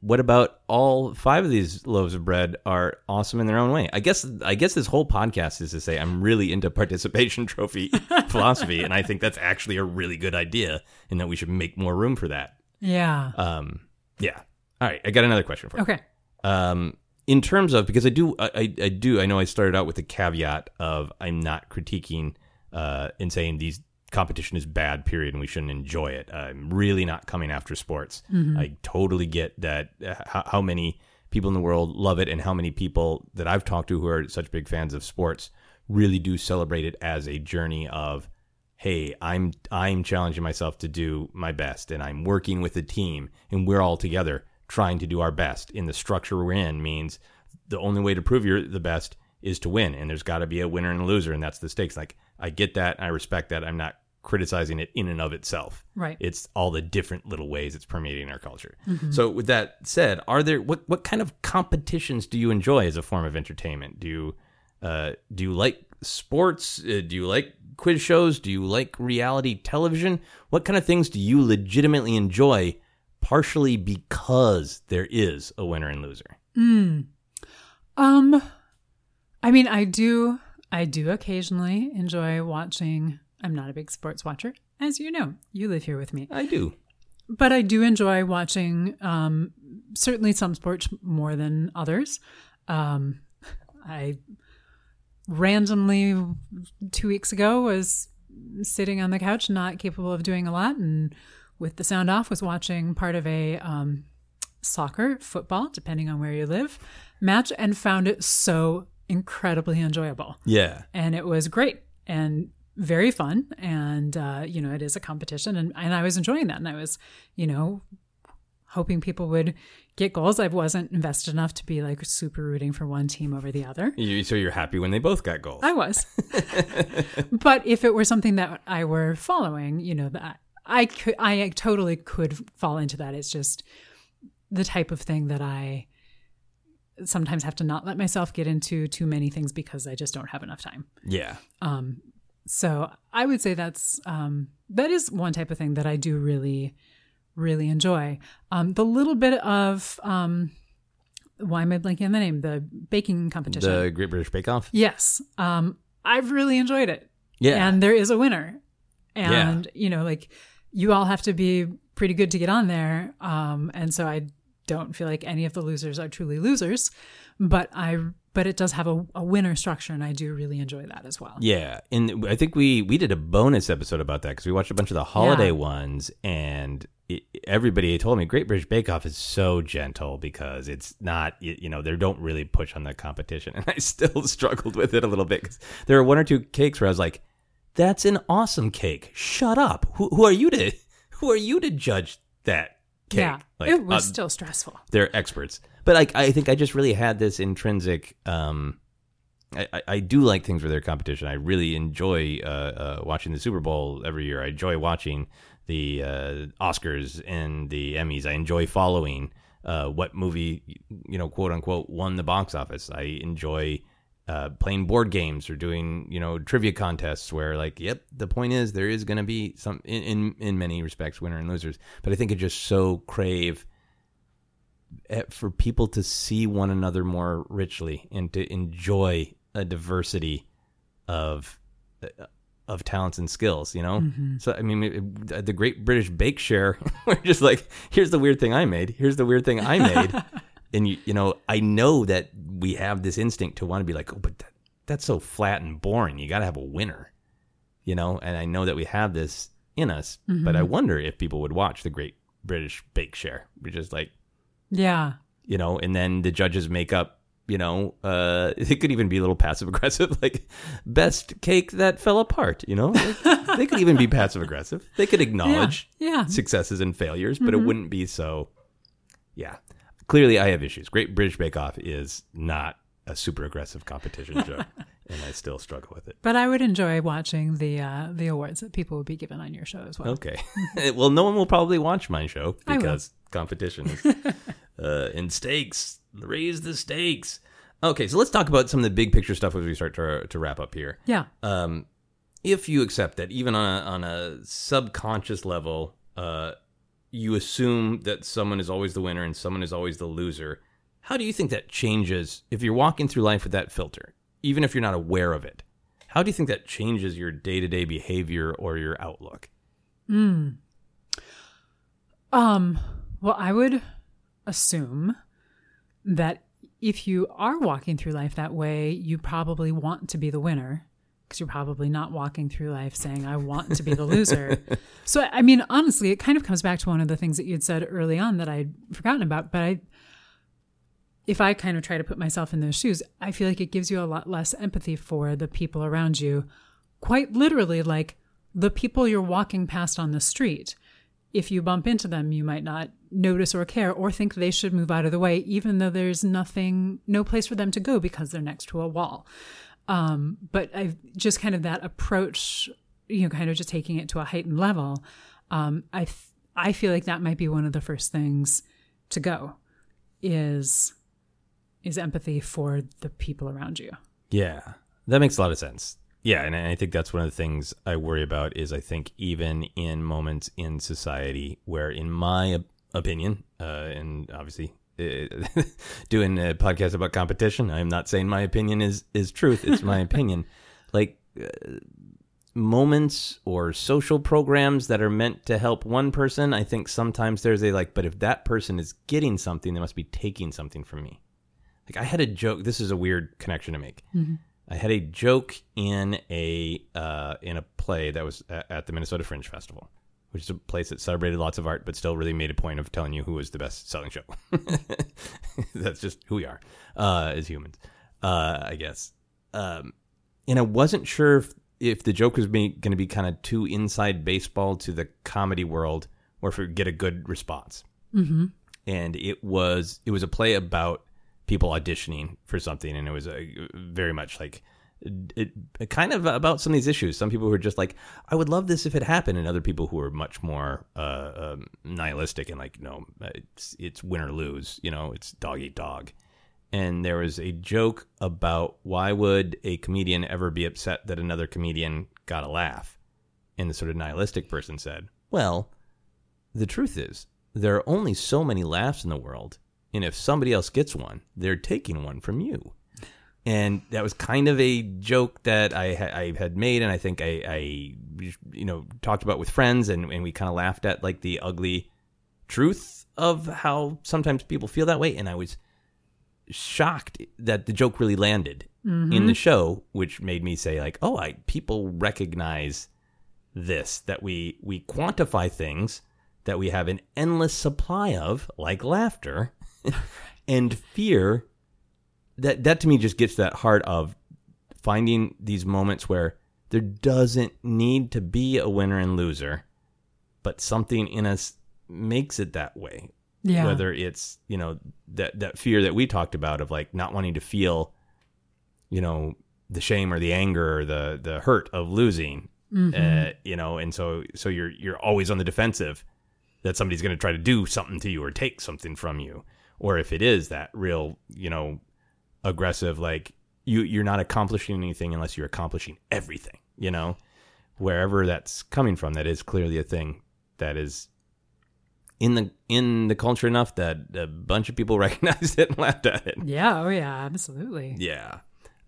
what about all five of these loaves of bread are awesome in their own way? I guess i guess this whole podcast is to say i'm really into participation *laughs* trophy philosophy. And i think that's actually a really good idea and that we should make more room for that. Yeah. Um yeah. All right. I got another question for you. Okay. Um, in terms of because I do I, I do I know I started out with the caveat of I'm not critiquing uh, and saying these competition is bad period and we shouldn't enjoy it. I'm really not coming after sports. I totally get that uh, how, how many people in the world love it and how many people that I've talked to who are such big fans of sports really do celebrate it as a journey of hey i'm i'm challenging myself to do my best and i'm working with a team and we're all together trying to do our best in the structure we're in means the only way to prove you're the best is to win and there's got to be a winner and a loser and that's the stakes like i get that i respect that i'm not criticizing it in and of itself Right. it's all the different little ways it's permeating our culture so with that said are there what what kind of competitions do you enjoy as a form of entertainment do you uh, do you like sports? Uh, do you like quiz shows? Do you like reality television? What kind of things do you legitimately enjoy, partially because there is a winner and loser? um i mean i do i do occasionally enjoy watching i'm not a big sports watcher as you know you live here with me I do. but I do enjoy watching um, certainly some sports more than others. Um, I randomly two weeks ago was sitting on the couch, not capable of doing a lot, and with the sound off, was watching part of a um, soccer, football, depending on where you live, match, and found it so incredibly enjoyable Yeah. and it was great and very fun and uh, you know it is a competition and, and i was enjoying that and i was you know hoping people would get goals i wasn't invested enough to be like super rooting for one team over the other You, so you're happy when they both got goals. i was *laughs* but if it were something that i were following you know that i could i totally could fall into that it's just the type of thing that i sometimes have to not let myself get into too many things because i just don't have enough time yeah. Um, so I would say that's um, that is one type of thing that I do really, really enjoy. Um, the little bit of um, why am I blanking on the name? The baking competition. The Great British Bake Off. yes, um, I've really enjoyed it. Yeah. and there is a winner, and you know, like you all have to be pretty good to get on there. Um, and so I don't feel like any of the losers are truly losers, but I but it does have a, a winner structure, and I do really enjoy that as well. Yeah, and I think we we did a bonus episode about that because we watched a bunch of the holiday Yeah. ones, and it, everybody told me Great British Bake Off is so gentle because it's not you you know they don't really push on the competition, *laughs* and I still *laughs* struggled with it a little bit because there were one or two cakes where I was like, "That's an awesome cake! Shut up! Who who are you to *laughs* who are you to judge that cake?" Yeah, Like, it was uh, still stressful. they're experts. But like I think I just really had this intrinsic. Um, I, I- do like things where they're competition. I really enjoy uh, uh, watching the Super Bowl every year. I enjoy watching the uh, Oscars and the Emmys. I enjoy following uh, what movie you know quote unquote won the box office. I enjoy uh, playing board games or doing you know trivia contests where like yep the point is there is going to be some in, in in many respects winner and losers. But I think it just so crave eh, for people to see one another more richly and to enjoy a diversity of uh, of talents and skills you know? So i mean it, the great british bake share *laughs* we're just like here's the weird thing i made. Here's the weird thing i made *laughs* and you you know i know that we have this instinct to want to be like oh but that, that's so flat and boring you got to have a winner you know and i know that we have this in us but i wonder if people would watch the great british bake share which is like Yeah. you know, and then the judges make up, you know, uh, *laughs* it could even be a little passive aggressive, *laughs* like best cake that fell apart, you know, Like, they could even be *laughs* passive aggressive. They could acknowledge Yeah. successes and failures, but it wouldn't be so, yeah. Clearly, I have issues. Great British Bake Off is not a super aggressive competition *laughs* show, and I still struggle with it. But I would enjoy watching the uh, the awards that people would be given on your show as well. Okay. *laughs* *laughs* well, no one will probably watch my show because competition is uh, in stakes. Raise the stakes. Okay, so let's talk about some of the big picture stuff as we start to, to wrap up here. Yeah. Um, if you accept that, even on a, on a subconscious level, uh, you assume that someone is always the winner and someone is always the loser. How do you think that changes if you're walking through life with that filter, even if you're not aware of it? How do you think that changes your day to day behavior or your outlook? Um, well, I would assume that if you are walking through life that way, you probably want to be the winner because you're probably not walking through life saying, I want to be the loser. *laughs* so, I mean, honestly, it kind of comes back to one of the things that you'd said early on that I'd forgotten about. But I, if I kind of try to put myself in those shoes, I feel like it gives you a lot less empathy for the people around you. Quite literally, like the people you're walking past on the street if you bump into them, you might not notice or care or think they should move out of the way, even though there's nothing, no place for them to go because they're next to a wall. Um, but I just kind of that approach, you know, kind of just taking it to a heightened level. Um, I feel like that might be one of the first things to go is is empathy for the people around you. Yeah, that makes a lot of sense. Yeah, and I think that's one of the things I worry about is I think even in moments in society where, in my opinion, uh, and obviously uh, *laughs* doing a podcast about competition, I'm not saying my opinion is is truth. It's my *laughs* opinion. Like uh, moments or social programs that are meant to help one person, I think sometimes there's a like, but if that person is getting something, they must be taking something from me. Like I had a joke. This is a weird connection to make. I had a joke in a uh, in a play that was at the Minnesota Fringe Festival, which is a place that celebrated lots of art, but still really made a point of telling you who was the best selling show. *laughs* That's just who we are uh, as humans, uh, I guess. Um, and I wasn't sure if, if the joke was going to be kind of too inside baseball to the comedy world, or if it would get a good response. Mm-hmm. And it was it was a play about people auditioning for something, and it was a, very much like it, it kind of about some of these issues. Some people who are just like, I would love this if it happened, and other people who are much more uh, um, nihilistic and like, no, it's it's win or lose. You know, it's dog eat dog. And there was a joke about why would a comedian ever be upset that another comedian got a laugh, and the sort of nihilistic person said, "Well, the truth is there are only so many laughs in the world, and if somebody else gets one, they're taking one from you." And that was kind of a joke that I, I had made, and I think I, I, you know, talked about with friends, and, and we kind of laughed at like the ugly truth of how sometimes people feel that way, and I was shocked that the joke really landed mm-hmm. in the show, which made me say like, oh, I people recognize this that we we quantify things that we have an endless supply of, like laughter, *laughs* and fear that that to me just gets to that heart of finding these moments where there doesn't need to be a winner and loser, but something in us makes it that way. Yeah. Whether it's, you know, that that fear that we talked about of like not wanting to feel, you know, the shame or the anger or the the hurt of losing. Uh, you know, and so so you're you're always on the defensive that somebody's going to try to do something to you or take something from you. Or if it is that real, you know, aggressive like you you're not accomplishing anything unless you're accomplishing everything you know wherever that's coming from that is clearly a thing that is in the in the culture enough that a bunch of people *laughs* recognized it and laughed at it Yeah. Oh, yeah. Absolutely. yeah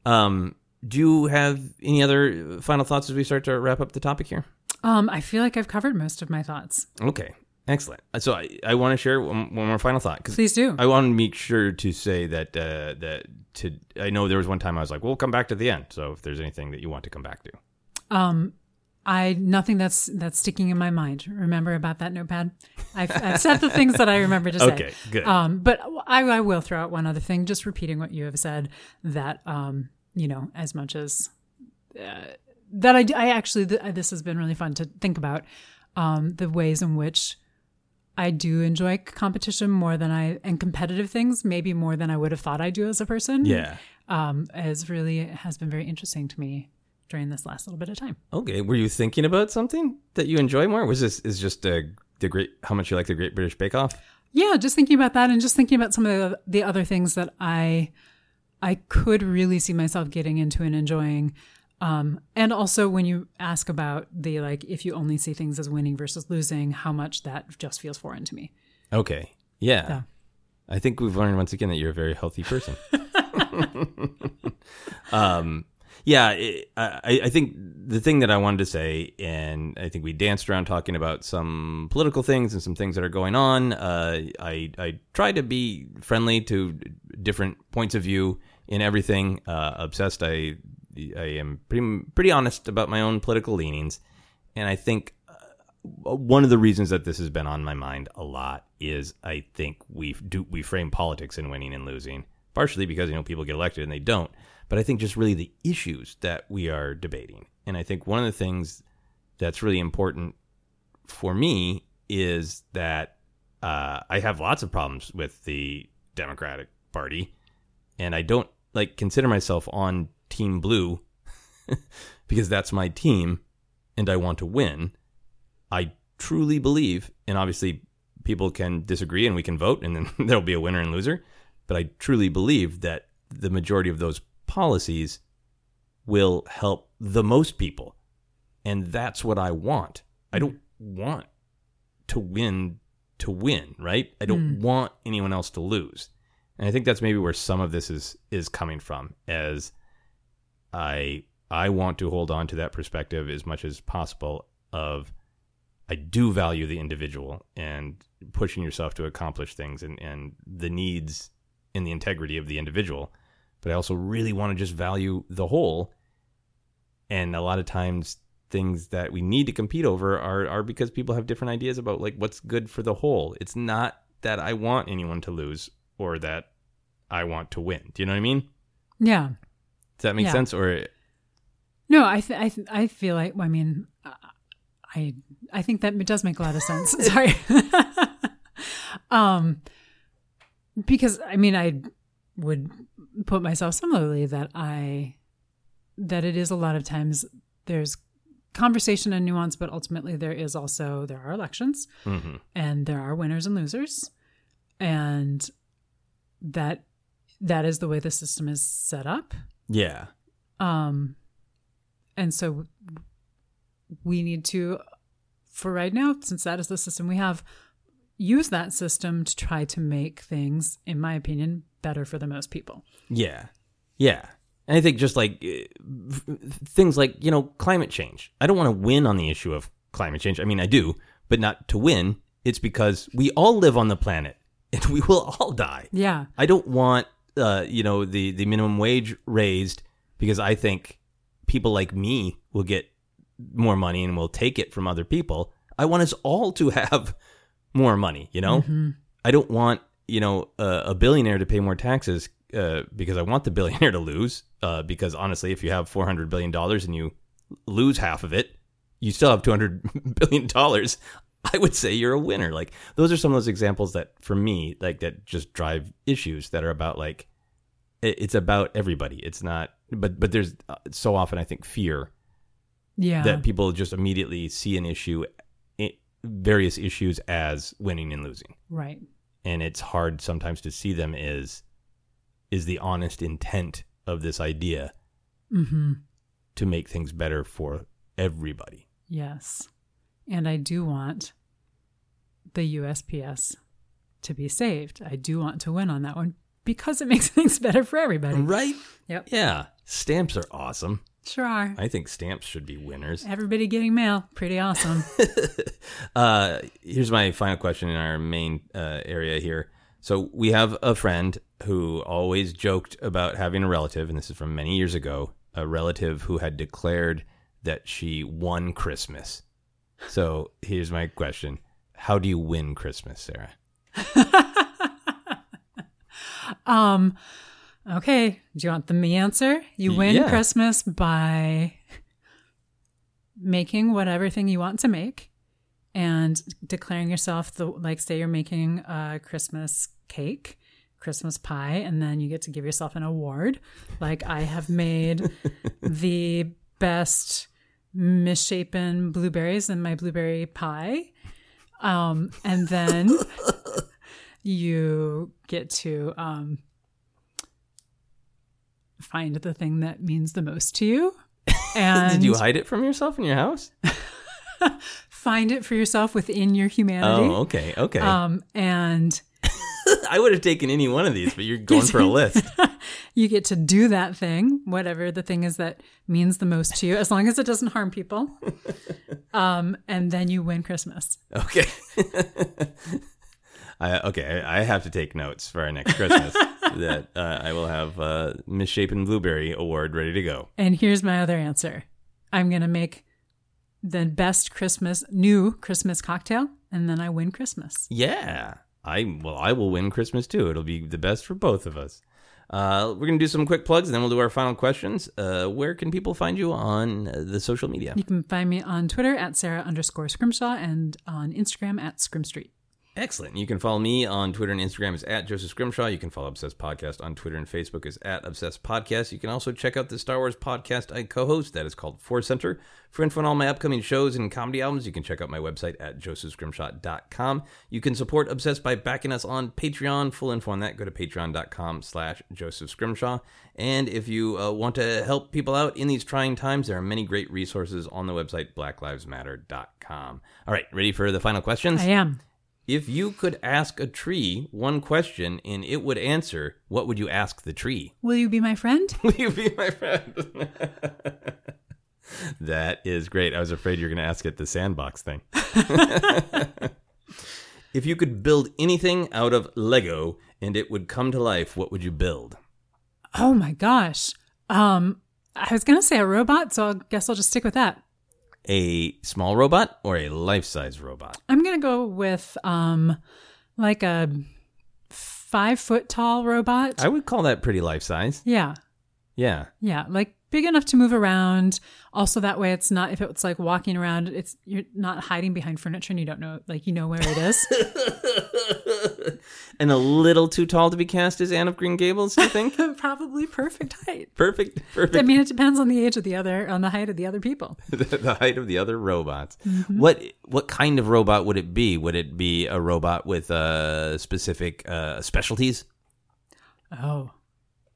um do you have any other final thoughts as we start to wrap up the topic here Um, I feel like I've covered most of my thoughts. okay excellent so i, I want to share one, one more final thought Please do. I want to make sure to say that uh, that to I know there was one time I was like, we'll come back to the end. So if there's anything that you want to come back to, um, I nothing that's that's sticking in my mind. Remember about that notepad? I've, I've said the things that I remember to say. Okay, good. Um, but I, I will throw out one other thing, just repeating what you have said. That um, you know, as much as uh, that, I, I actually th- this has been really fun to think about um, the ways in which I do enjoy competition more than I and competitive things, maybe more than I would have thought I do as a person. yeah. um, is really has been very interesting to me during this last little bit of time. Okay, were you thinking about something that you enjoy more? Was this is just uh, the great how much you like the Great British Bake Off? Yeah, just thinking about that and just thinking about some of the, the other things that I I could really see myself getting into and enjoying. Um, and also when you ask about the like if you only see things as winning versus losing, how much that just feels foreign to me. Okay, yeah. Yeah. I think we've learned once again that you're a very healthy person. *laughs* um, yeah, it, I, I think the thing that I wanted to say, and I think we danced around talking about some political things and some things that are going on. Uh, I I try to be friendly to different points of view in everything. Uh, obsessed, I I am pretty pretty honest about my own political leanings, and I think one of the reasons that this has been on my mind a lot is I think we do we frame politics in winning and losing partially because you know people get elected and they don't, but I think just really the issues that we are debating. And I think one of the things that's really important for me is that uh, I have lots of problems with the Democratic Party, and I don't like consider myself on Team Blue *laughs* because that's my team, and I want to win. I truly believe, and obviously people can disagree and we can vote and then *laughs* there'll be a winner and loser, but I truly believe that the majority of those policies will help the most people. And that's what I want. I don't want to win to win, right? I don't hmm. want anyone else to lose. And I think that's maybe where some of this is is coming from as I I want to hold on to that perspective as much as possible of I do value the individual and pushing yourself to accomplish things and, and the needs and the integrity of the individual. But I also really want to just value the whole. And a lot of times things that we need to compete over are, are because people have different ideas about like what's good for the whole. It's not that I want anyone to lose or that I want to win. Do you know what I mean? Yeah. Does that make Yeah. sense? Or No, I th- I th- I feel like I mean I I think that it does make a lot of sense. *laughs* Sorry. *laughs* um because I mean I would put myself similarly that I that it is a lot of times there's conversation and nuance but ultimately there is also there are elections Mhm. and there are winners and losers and that that is the way the system is set up yeah, um, and so we need to, for right now, since that is the system we have, use that system to try to make things, in my opinion, better for the most people. Yeah. Yeah. And I think just like uh, things like, you know, climate change. I don't want to win on the issue of climate change. I mean, I do, but not to win. It's because we all live on the planet and we will all die. Yeah. I don't want, uh, you know, the, the minimum wage raised because I think people like me will get more money and will take it from other people. I want us all to have *laughs* more money, you know? I don't want, you know, a, a billionaire to pay more taxes uh, because I want the *laughs* billionaire to lose. Uh, because honestly, if you have $400 billion and you lose half of it, you still have $200 *laughs* billion. I would say you're a winner. Like those are some of those examples that for me, like that just drive issues that are about like, it's about everybody. It's not, but, but there's uh, so often I think fear Yeah. that people just immediately see an issue, various issues as winning and losing right. and it's hard sometimes to see them as is the honest intent of this idea Mm-hmm. to make things better for everybody. Yes. And I do want the USPS to be saved. I do want to win on that one because it *laughs* makes things better for everybody. Right? Yep. Yeah. Stamps are awesome. Sure are. I think stamps should be winners. Everybody getting mail. Pretty awesome. *laughs* uh, here's my final question in our main uh, area here. So we have a friend who always joked about having a relative, and this is from many years ago, a relative who had declared that she won Christmas. So here's my question: How do you win Christmas, Sara? *laughs* Um, okay. Do you want the me answer? You win Yeah. Christmas by making whatever thing you want to make and declaring yourself the like say you're making a Christmas cake, Christmas pie, and then you get to give yourself an award. Like I have made *laughs* the best misshapen blueberries in my blueberry pie. Um, and then *laughs* you get to um, find the thing that means the most to you and *laughs* Did you hide it from yourself in your house? *laughs* find it for yourself within your humanity. Oh, okay, okay. Um, and *laughs* I would have taken any one of these, but you're going for a *laughs* list. you get to do that thing, whatever the thing is that means the most to you, as long as it doesn't harm people. *laughs* Um, and then you win Christmas. Okay. I, okay, I have to take notes for our next Christmas. that uh, I will have uh, misshapen blueberry award ready to go. And here's my other answer I'm going to make the best Christmas, new Christmas cocktail, and then I win Christmas. Yeah, I well, I will win Christmas too. It'll be the best for both of us. Uh, we're gonna do some quick plugs, and then we'll do our final questions. Uh, where can people find you on the social media? You can find me on Twitter at Sara underscore Scrimshaw and on Instagram at Scrim Street. Excellent. You can follow me on Twitter and Instagram is at Joseph Scrimshaw. You can follow Obsessed Podcast on Twitter and Facebook is at Obsessed Podcast. You can also check out the Star Wars podcast I co-host that is called Force Center. For info on all my upcoming shows and comedy albums, you can check out my website at josephscrimshaw.com. You can support Obsessed by backing us on Patreon. Full info on that, go to patreon.com slash Joseph Scrimshaw. And if you uh, want to help people out in these trying times, there are many great resources on the website blacklivesmatter.com. All right, ready for the final questions? I am. If you could ask a tree one question and it would answer, what would you ask the tree? *laughs* Will you be my friend? *laughs* Will you be my friend? *laughs* that is great. I was afraid you were going to ask it the sandbox thing. if you could build anything out of Lego and it would come to life, what would you build? Oh my gosh. Um, I was gonna say a robot, so I guess I'll just stick with that. A small robot or a life size robot? I'm gonna go with um, like a five foot tall robot. I would call that pretty life size. yeah, Yeah. yeah, like big enough to move around. Also, that way it's not if it's like walking around, it's you're not hiding behind furniture and you don't know, like you know where it is. *laughs* and a little too tall to be cast as Anne of Green Gables, do you think? *laughs* Probably perfect height. perfect. Perfect. I mean, it depends on the age of the other, on the height of the other people. *laughs* the, the height of the other robots. What what kind of robot would it be? Would it be a robot with uh, specific uh, specialties? Oh,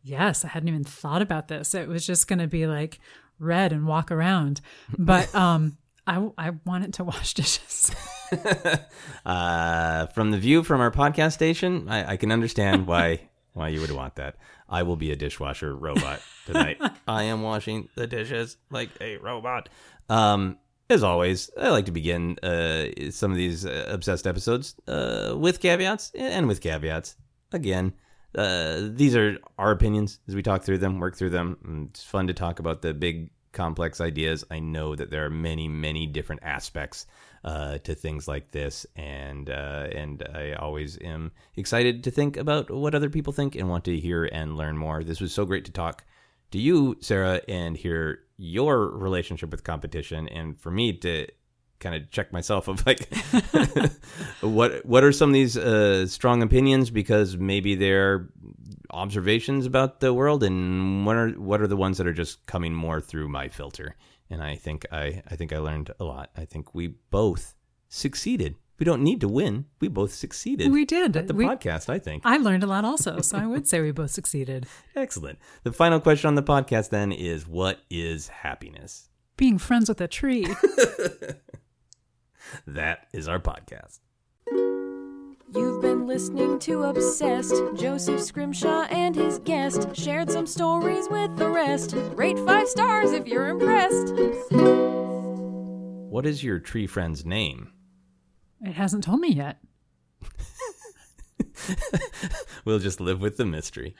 yes. I hadn't even thought about this. It was just going to be like red and walk around. But *laughs* um, I, I want it to wash dishes. *laughs* Uh, from the view from our podcast station, I, I can understand why *laughs* why you would want that. I will be a dishwasher robot tonight. I am washing the dishes like a robot. Um, as always, I like to begin uh, some of these uh, obsessed episodes uh, with caveats and with caveats. Again, uh, these are our opinions as we talk through them, work through them. It's fun to talk about the big, complex ideas. I know that there are many, many different aspects uh, to things like this, and uh, and I always am excited to think about what other people think and want to hear and learn more. This was so great to talk to you, Sara, and hear your relationship with competition, and for me to kind of check myself of like *laughs* what what are some of these uh, strong opinions? Because maybe they're observations about the world and what are what are the ones that are just coming more through my filter? And I think I I think I learned a lot. I think we both succeeded. We don't need to win. We both succeeded We did. at the We- podcast I think. I learned a lot also, so I would say we both succeeded. *laughs* excellent. The final question on the podcast then is what is happiness? Being friends with a tree. *laughs* that is our podcast You've been listening to Obsessed. Joseph Scrimshaw and his guest shared some stories with the rest. Rate five stars if you're impressed. what is your tree friend's name It hasn't told me yet. *laughs* we'll just live with the mystery